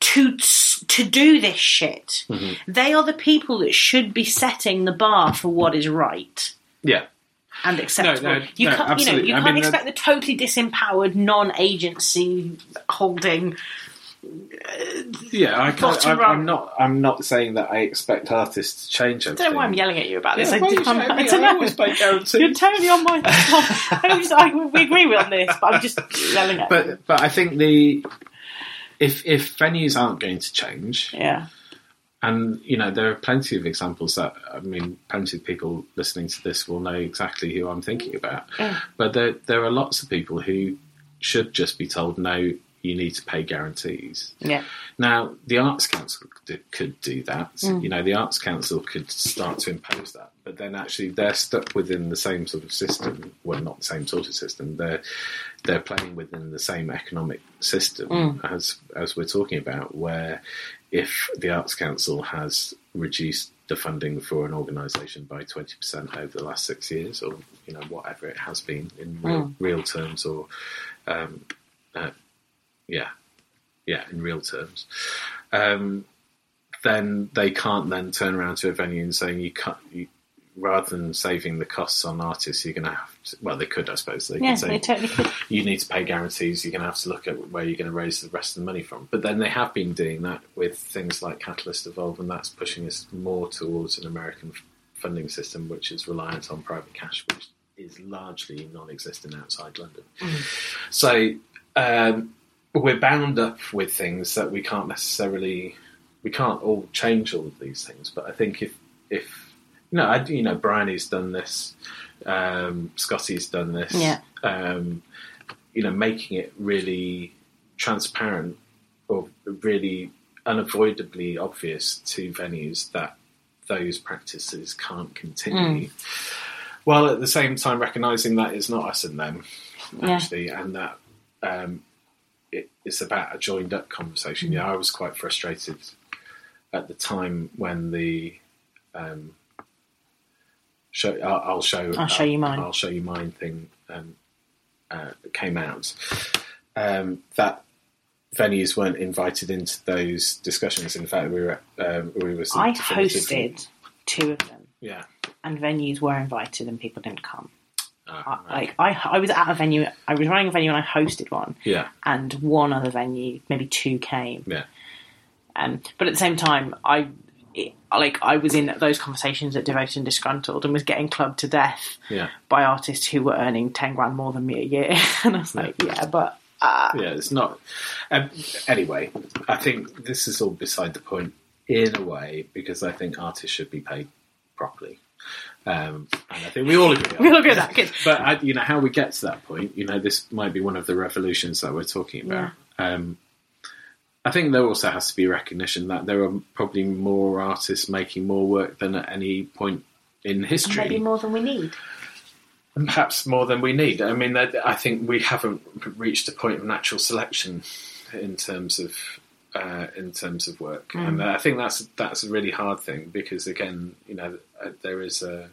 To, to do this shit, they are the people that should be setting the bar for what is right. yeah, and acceptable. no, you no, can't, you know, you can't mean, expect the totally disempowered, non-agency holding Yeah, I can't, Bottom I'm. Not. I'm not saying that I expect artists to change I don't know why I'm yelling at you about this. Yeah, I, why are you I'm- I don't I know. always make guarantees. You're totally on my. I was- I- we agree on this, but I'm just yelling at you. But but I think the if if venues aren't going to change, Yeah. and you know there are plenty of examples that I mean, plenty of people listening to this will know exactly who I'm thinking about. But there there are lots of people who should just be told no. You need to pay guarantees. Yeah. Now, the Arts Council could do, that. You know, the Arts Council could start to impose that, but then actually they're stuck within the same sort of system. Well, not the same sort of system. They're they're playing within the same economic system as as we're talking about, where if the Arts Council has reduced the funding for an organisation by twenty percent over the last six years, or you know whatever it has been in real, real terms, or um, uh, yeah, yeah, in real terms, um, then they can't then turn around to a venue and saying you can't. You, Rather than saving the costs on artists, you're going to have to. Well, they could, I suppose. They Yeah, could say they totally could. you need to pay guarantees. You're going to have to look at where you're going to raise the rest of the money from. But then they have been doing that with things like Catalyst Evolve, and that's pushing us more towards an American funding system, which is reliant on private cash, which is largely non-existent outside London. So um, we're bound up with things that we can't necessarily, we can't all change all of these things. But I think if if you know, I, you know, Bryony's done this, um, Scottee's done this, Yeah. um, you know, making it really transparent or really unavoidably obvious to venues that those practices can't continue. While at the same time recognizing that it's not us and them, Yeah. actually, and that um, it, it's about a joined up conversation. Yeah, I was quite frustrated at the time when the um, show. I'll, I'll show. I'll show you mine. I'll show you mine thing um, uh, came out. Um, that venues weren't invited into those discussions. In fact, we were. Um, we were. I hosted two of them, Yeah. and venues were invited, and people didn't come. I, right. like I, I was at a venue. I was running a venue, and I hosted one. Yeah. and one other venue, maybe two came. Yeah. Um, but at the same time, I it, like I was in those conversations at Devoted and Disgruntled and was getting clubbed to death Yeah. by artists who were earning ten grand more than me a year, and I was like, yeah, but uh, yeah, it's not. Um, anyway, I think this is all beside the point in a way because I think artists should be paid properly, um, and I think we all agree. we all agree that. Good. But I, you know how we get to that point. You know, this might be one of the revolutions that we're talking about. Um, I think there also has to be recognition that there are probably more artists making more work than at any point in history Maybe more than we need. and perhaps more than we need. I mean, I think we haven't reached a point of natural selection in terms of uh, in terms of work, and I think that's that's a really hard thing because again, you know, uh, there is a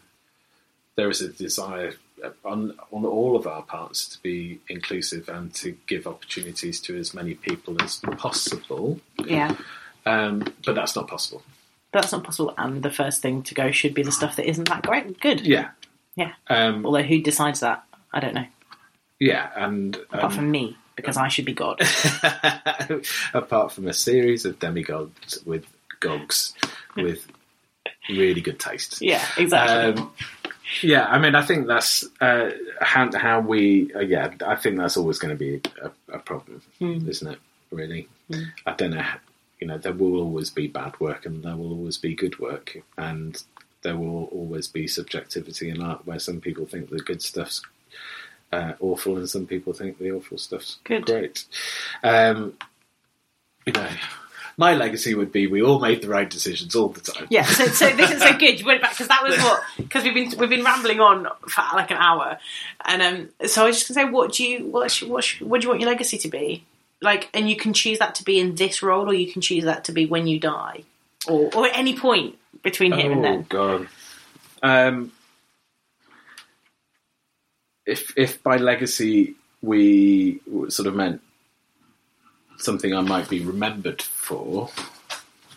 there is a desire on on all of our parts to be inclusive and to give opportunities to as many people as possible, Yeah, um, but that's not possible. that's not possible. And the first thing to go should be the stuff that isn't that great. Good. Yeah. Yeah. Um, Although who decides that? I don't know. yeah, and Apart um, from me, because I should be God. apart from a series of demigods with gogs with really good taste. yeah, exactly. Um, yeah, I mean, I think that's uh, how, how we. Uh, yeah, I think that's always going to be a, a problem, isn't it? Really, I don't know. how- You know, there will always be bad work, and there will always be good work, and there will always be subjectivity in art where some people think the good stuff's uh, awful, and some people think the awful stuff's Good. great. Um, you know, my legacy would be we all made the right decisions all the time. Yeah, so, so this is so good. You went back because that was what because we've been we've been rambling on for like an hour, and um, so I was just gonna say, what do you what what what do you want your legacy to be? Like, and you can choose that to be in this role, or you can choose that to be when you die, or or at any point between here and Oh then. god. Um, if if by legacy we sort of meant something I might be remembered for,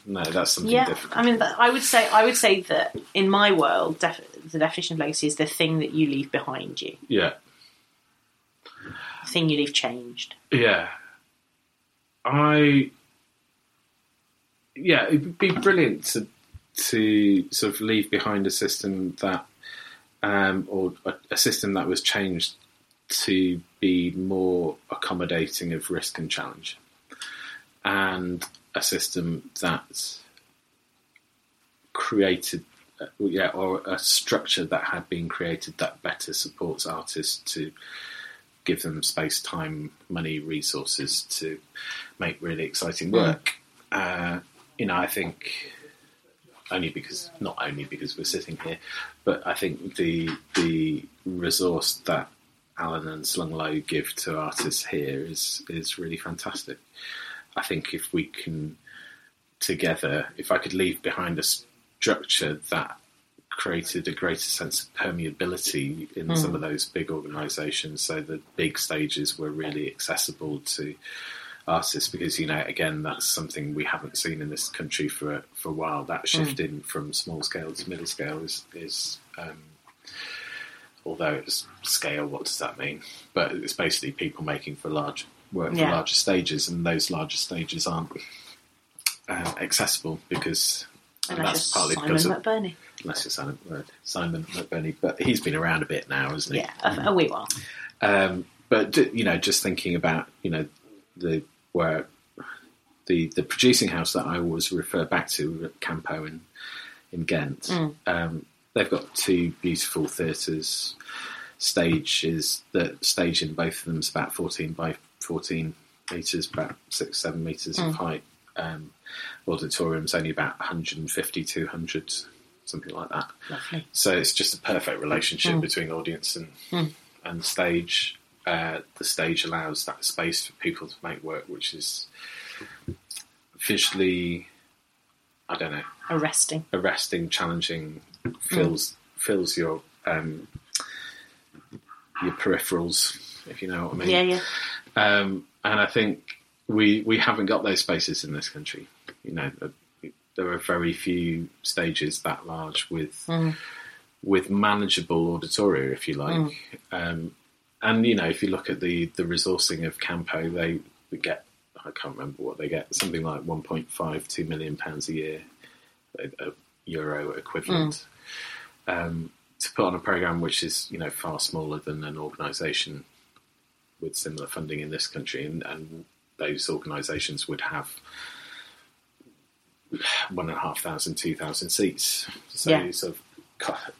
no, that's something Yeah, different. I mean, I would say I would say that in my world, def- the definition of legacy is the thing that you leave behind you, yeah, the thing you leave changed. yeah. I yeah, it'd be brilliant to to sort of leave behind a system that, um, or a, a system that was changed to be more accommodating of risk and challenge, and a system that created, uh, yeah, or a structure that had been created that better supports artists to give them space, time, money, resources to make really exciting work. Uh, you know, I think only because not only because we're sitting here, but I think the the resource that Alan and Slung Low give to artists here is is really fantastic. I think if we can together, if I could leave behind a structure that created a greater sense of permeability in hmm. some of those big organisations, so the big stages were really accessible to artists because you know again that's something we haven't seen in this country for for a while that shift in from small scale to middle scale is is um, although it's scale what does that mean but it's basically people making for large work for Yeah. larger stages and those larger stages aren't uh, accessible because and that's partly Simon because of, McBurney. unless you're Simon, uh, Simon McBurney but he's been around a bit now hasn't he Yeah, a, a wee while. um, but you know, just thinking about you know the where the the producing house that I always refer back to at Campo in in Ghent. Um, they've got two beautiful theatres. Stage is the stage in both of them is about fourteen by fourteen meters, about six seven meters of height. Um, auditorium's only about 150, 200, something like that. Lovely. So it's just a perfect relationship between audience and and stage. Uh, the stage allows that space for people to make work, which is visually, I don't know, Arresting. arresting, challenging, fills fills your um, your peripherals, if you know what I mean. Yeah, yeah. Um, and I think we we haven't got those spaces in this country. You know, there are very few stages that large with with manageable auditoria, if you like. Um, and you know, if you look at the the resourcing of Campo, they get I can't remember what they get, something like 1.5 2 million pounds a year, a, a euro equivalent. Um, to put on a program which is you know far smaller than an organisation with similar funding in this country, and, and those organisations would have one and a half thousand, two thousand seats. So Yeah. sort of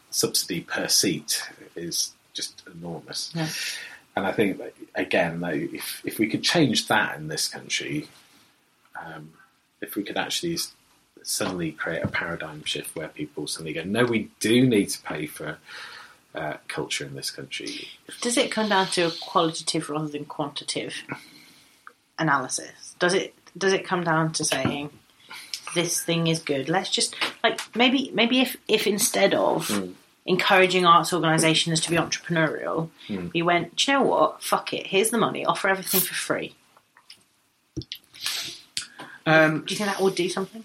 subsidy per seat is just enormous. Yeah. And I think that, again, though, if if we could change that in this country, um, if we could actually suddenly create a paradigm shift where people suddenly go, no, we do need to pay for uh, culture in this country. Does it come down to a qualitative rather than quantitative analysis? Does it does it come down to saying this thing is good? Let's just like maybe maybe if if instead of encouraging arts organisations to be entrepreneurial, we went, Do you know what? Fuck it. Here's the money. Offer everything for free. Um, Do you think that would do something?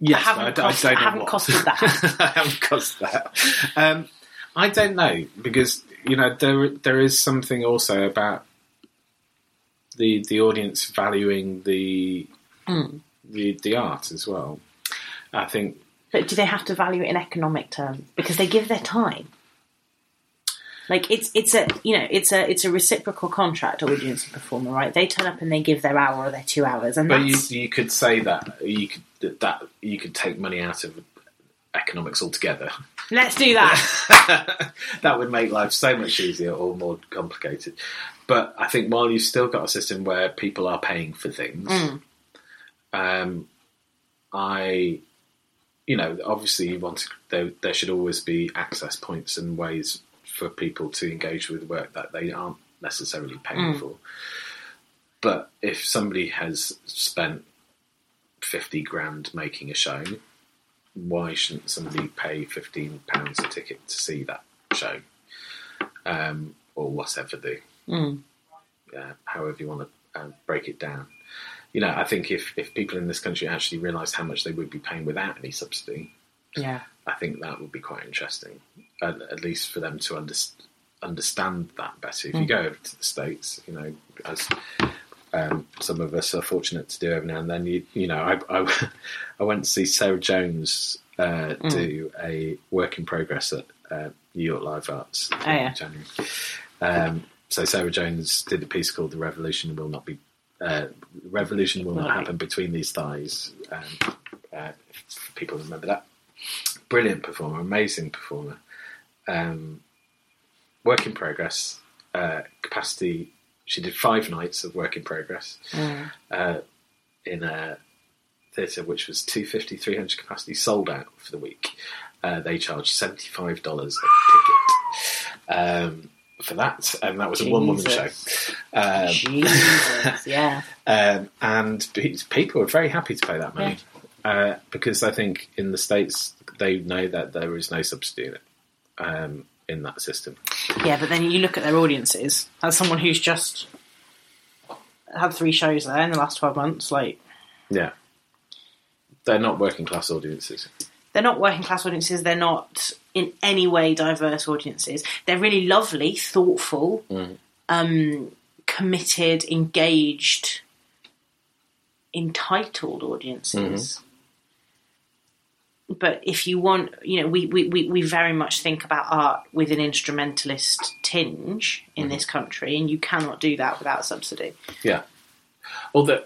Yes, I haven't but cost- I, I don't know haven't costed that. I haven't cost that. Um, I don't know because you know there there is something also about the the audience valuing the Hmm. the the art as well. I think But do they have to value it in economic terms because they give their time? Like it's it's a you know it's a it's a reciprocal contract audience and performer right? They turn up and they give their hour or their two hours, and But you, you could say that you could that- that you could take money out of economics altogether. let's do that. that would make life so much easier or more complicated. But I think while you've still got a system where people are paying for things, um, I, you know, obviously you want to, there, there should always be access points and ways for people to engage with work that they aren't necessarily paying for. But if somebody has spent 50 grand making a show, why shouldn't somebody pay fifteen pounds a ticket to see that show, um, or whatever the, uh, however you want to uh, break it down? You know, I think if if people in this country actually realised how much they would be paying without any subsidy, yeah, I think that would be quite interesting, at, at least for them to under, understand that better. If you go over to the states, you know, as um, some of us are fortunate to do every now and then. You, you know, I, I, I went to see Sarah Jones uh, do a work in progress at uh, New York Live Arts in yeah. January. Um, so Sarah Jones did a piece called "The Revolution Will Not Be." Uh, revolution will not happen between these thighs. Um, uh, people remember that. Brilliant performer, amazing performer. Um, work in progress. Uh, capacity. She did five nights of work in progress uh, in a theatre which was 250, 300 capacity, sold out for the week. Uh, they charged $75 a ticket um, for that, and that was a one woman show. Jesus. Um, Jesus, yeah. um, and people are very happy to pay that money uh, because I think in the states they know that there is no substitute um, in that system. Yeah, but then you look at their audiences as someone who's just had three shows there in the last 12 months, like, Yeah, they're not working class audiences. They're not working class audiences, they're not in any way diverse audiences. They're really lovely, thoughtful, mm. um, committed, engaged, entitled audiences. Mm-hmm. But if you want, you know, we, we, we, we very much think about art with an instrumentalist tinge in mm-hmm. this country, and you cannot do that without subsidy. Yeah. Although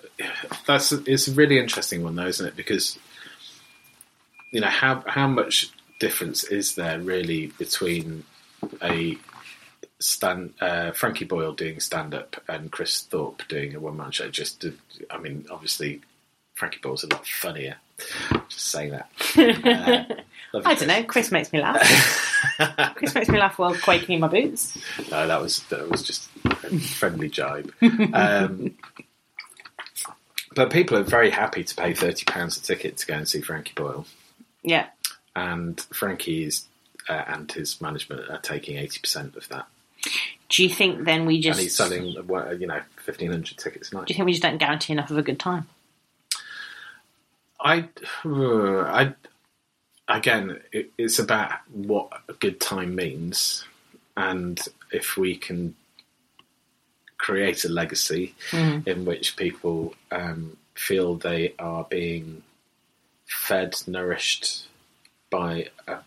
that's it's a really interesting one, though, isn't it? Because you know how how much difference is there really between a uh, Frankie Boyle doing stand up and Chris Thorpe doing a one man show? Just, to, I mean, obviously Frankie Boyle's a lot funnier. Just saying that. Uh, I don't know. Chris makes me laugh. Chris makes me laugh while quaking in my boots. No, that was that was just a friendly jibe. Um, but people are very happy to pay thirty pounds a ticket to go and see Frankie Boyle, Yeah. and Frankie's uh, and his management are taking eighty percent of that, Do you think then we just and he's selling you know fifteen hundred tickets a night. Do you think we just don't guarantee enough of a good time? I, I, again, it, it's about what a good time means, and if we can create a legacy in which people um, feel they are being fed, nourished by a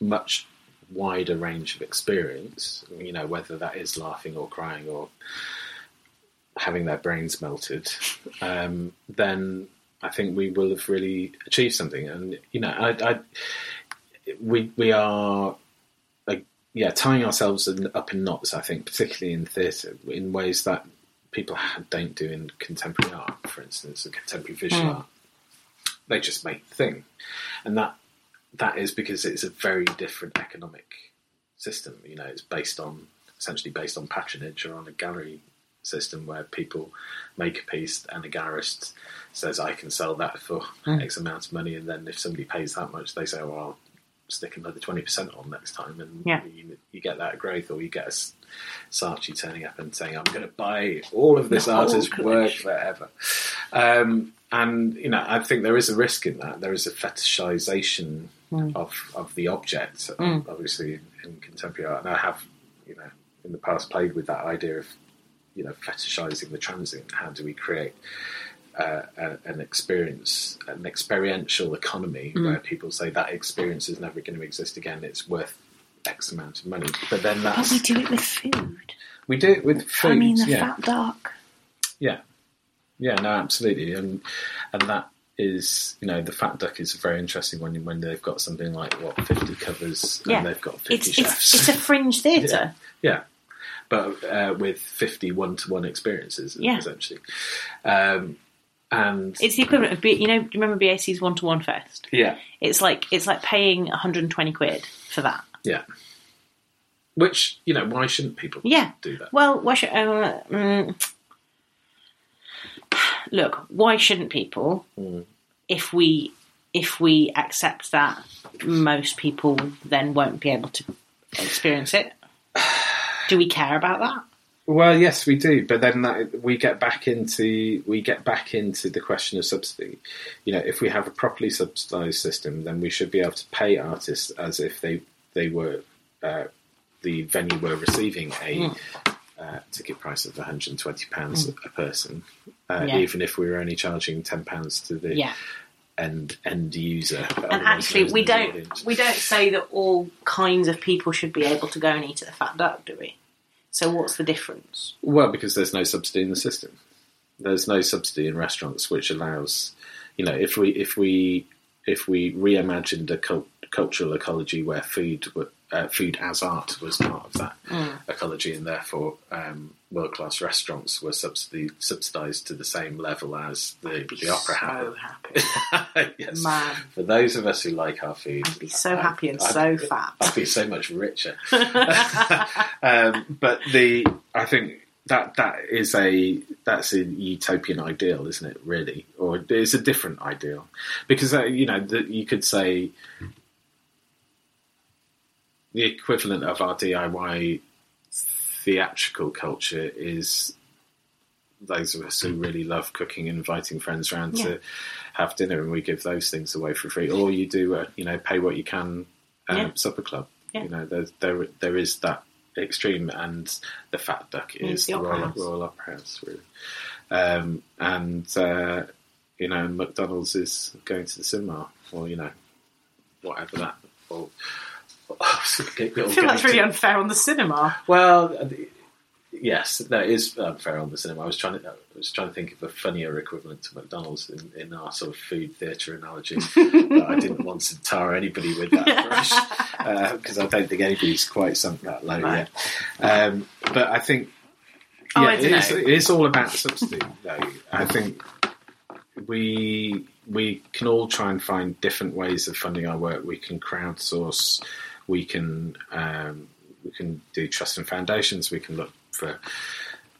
much wider range of experience, you know, whether that is laughing or crying or having their brains melted, um, then I think we will have really achieved something. And you know, I, I we we are yeah tying ourselves in, up in knots. I think, particularly in theatre, in ways that people don't do in contemporary art, for instance, and contemporary visual art. They just make the thing, and that that is because it's a very different economic system. You know, it's based on essentially based on patronage or on a gallery system where people make a piece and a gallerist says I can sell that for hmm. X amount of money, and then if somebody pays that much, they say, "Well, I'll stick another twenty percent on next time," and Yeah. you, you get that growth, or you get a Saatchi turning up and saying, "I'm going to buy all of this whole artist's work forever." Um, and you know, I think there is a risk in that. There is a fetishization of of the object, um, obviously in contemporary art, and I have, you know, in the past played with that idea of, you know, fetishizing the transient. How do we create uh, an experience, an experiential economy where people say that experience is never going to exist again? It's worth X amount of money, but then But that's we do it with food. we do it with food. I mean, the yeah. fat duck. Yeah, yeah, no, absolutely, and and that is you know the fat duck is a very interesting one when they've got something like what fifty covers Yeah. and they've got fifty It's, chefs. it's, it's a fringe theatre. yeah, but uh, with fifty one-to-one experiences Yeah. essentially, um, and It's the equivalent of, B, you know, do you remember BAC's One to One Fest? yeah, It's like it's like paying 120 quid for that. yeah. Which you know, why shouldn't people Yeah. do that? Well, why should? Uh, mm, look, why shouldn't people? If we if we accept that most people then won't be able to experience it, do we care about that? Well, yes, we do, but then that, we get back into we get back into the question of subsidy. You know, if we have a properly subsidised system, then we should be able to pay artists as if they they were uh, the venue were receiving a uh, ticket price of 120 pounds a person, uh, Mm. Yeah. even if we were only charging 10 pounds to the Yeah. end end user. And actually, we don't we don't say that all kinds of people should be able to go and eat at the Fat Duck, do we? So what's the difference? Well, because there's no subsidy in the system. There's no subsidy in restaurants, which allows, you know, if we if we if we reimagined a cult, cultural ecology where food uh, food as art was part of that Mm. ecology, and therefore um, world class restaurants were subsidised to the same level as the, the opera so happy. yes. Man. For those of us who like our food, I'd be so happy and I'd- so fat. I'd be so much richer. um, but the I think that that is a that's a utopian ideal, isn't it? Really, or it's a different ideal because uh, you know the, you could say the equivalent of our DIY theatrical culture is those of us who really love cooking and inviting friends around Yeah. to have dinner, and we give those things away for free. Or you do, a, you know, pay what you can um, Yeah. supper club. Yeah. You know, there, there there is that extreme, and the Fat Duck is the the, Royal. Royal Opera House, really. Um, and uh, you know, McDonald's is going to the cinema, or you know, whatever that. Or, I feel that's really unfair on the cinema. well, uh, yes, that is unfair on the cinema. I was trying to, I was trying to think of a funnier equivalent to McDonald's in, in our sort of food theatre analogy, but I didn't want to tar anybody with that brush because I don't think anybody's quite sunk that low yet. Um, but I think, Oh, yeah, I it is, it is all about subsidy. Though I think we we can all try and find different ways of funding our work. We can crowdsource. We can um, we can do trust and foundations. We can look for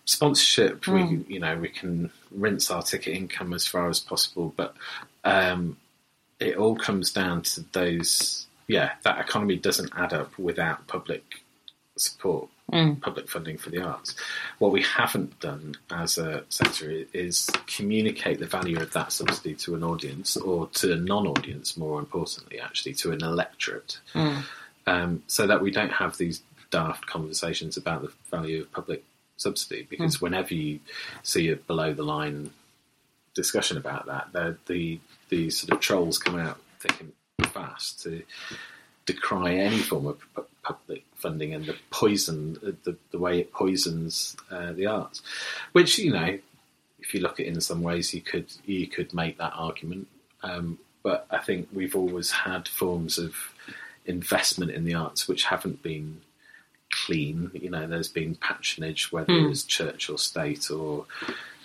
sponsorship. We can, you know we can rinse our ticket income as far as possible. But um, it all comes down to those. Yeah, that economy doesn't add up without public support, public funding for the arts. What we haven't done as a sector is communicate the value of that subsidy to an audience or to a non-audience, more importantly, actually to an electorate, um, so that we don't have these daft conversations about the value of public subsidy. Because whenever you see a below-the-line discussion about that, the the the sort of trolls come out thick and fast to decry any form of pu- public funding and the poison, the, the way it poisons uh, the arts. Which you know, if you look at it in some ways, you could you could make that argument. Um, but I think we've always had forms of investment in the arts which haven't been clean. You know, there's been patronage, whether it's church or state or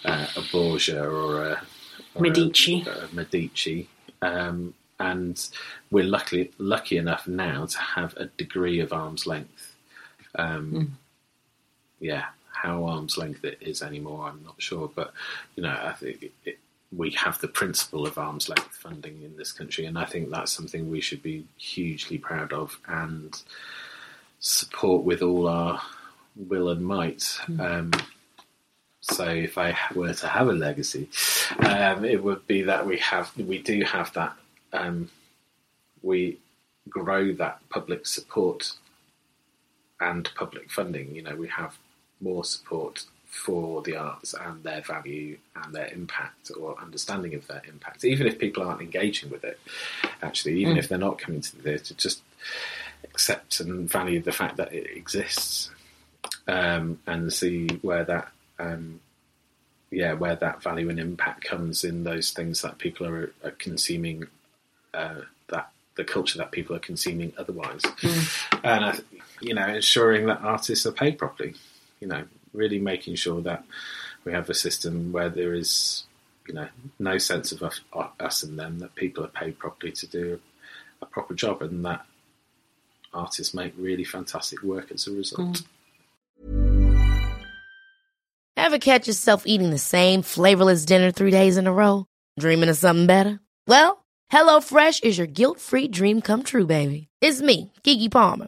uh, a Borgia or a or Medici. a Medici. Um, and we're lucky lucky enough now to have a degree of arm's length. Um, Yeah, how arm's length it is anymore, I'm not sure, but you know, I think it, we have the principle of arm's length funding in this country, and I think that's something we should be hugely proud of and support with all our will and might. Um, so if I were to have a legacy, um, it would be that we have we do have that um, we grow that public support and public funding. You know, we have more support for the arts and their value and their impact or understanding of their impact, even if people aren't engaging with it. Actually, even if they're not coming to the theatre, just accept and value the fact that it exists um, and see where that um, yeah where that value and impact comes in those things that people are, are consuming uh, that the culture that people are consuming otherwise and I, th- you know ensuring that artists are paid properly you know really making sure that we have a system where there is you know no sense of us, us and them that people are paid properly to do a proper job and that artists make really fantastic work as a result mm. Ever catch yourself eating the same flavorless dinner three days in a row? Dreaming of something better? Well, HelloFresh is your guilt-free dream come true, baby. It's me, Keke Palmer.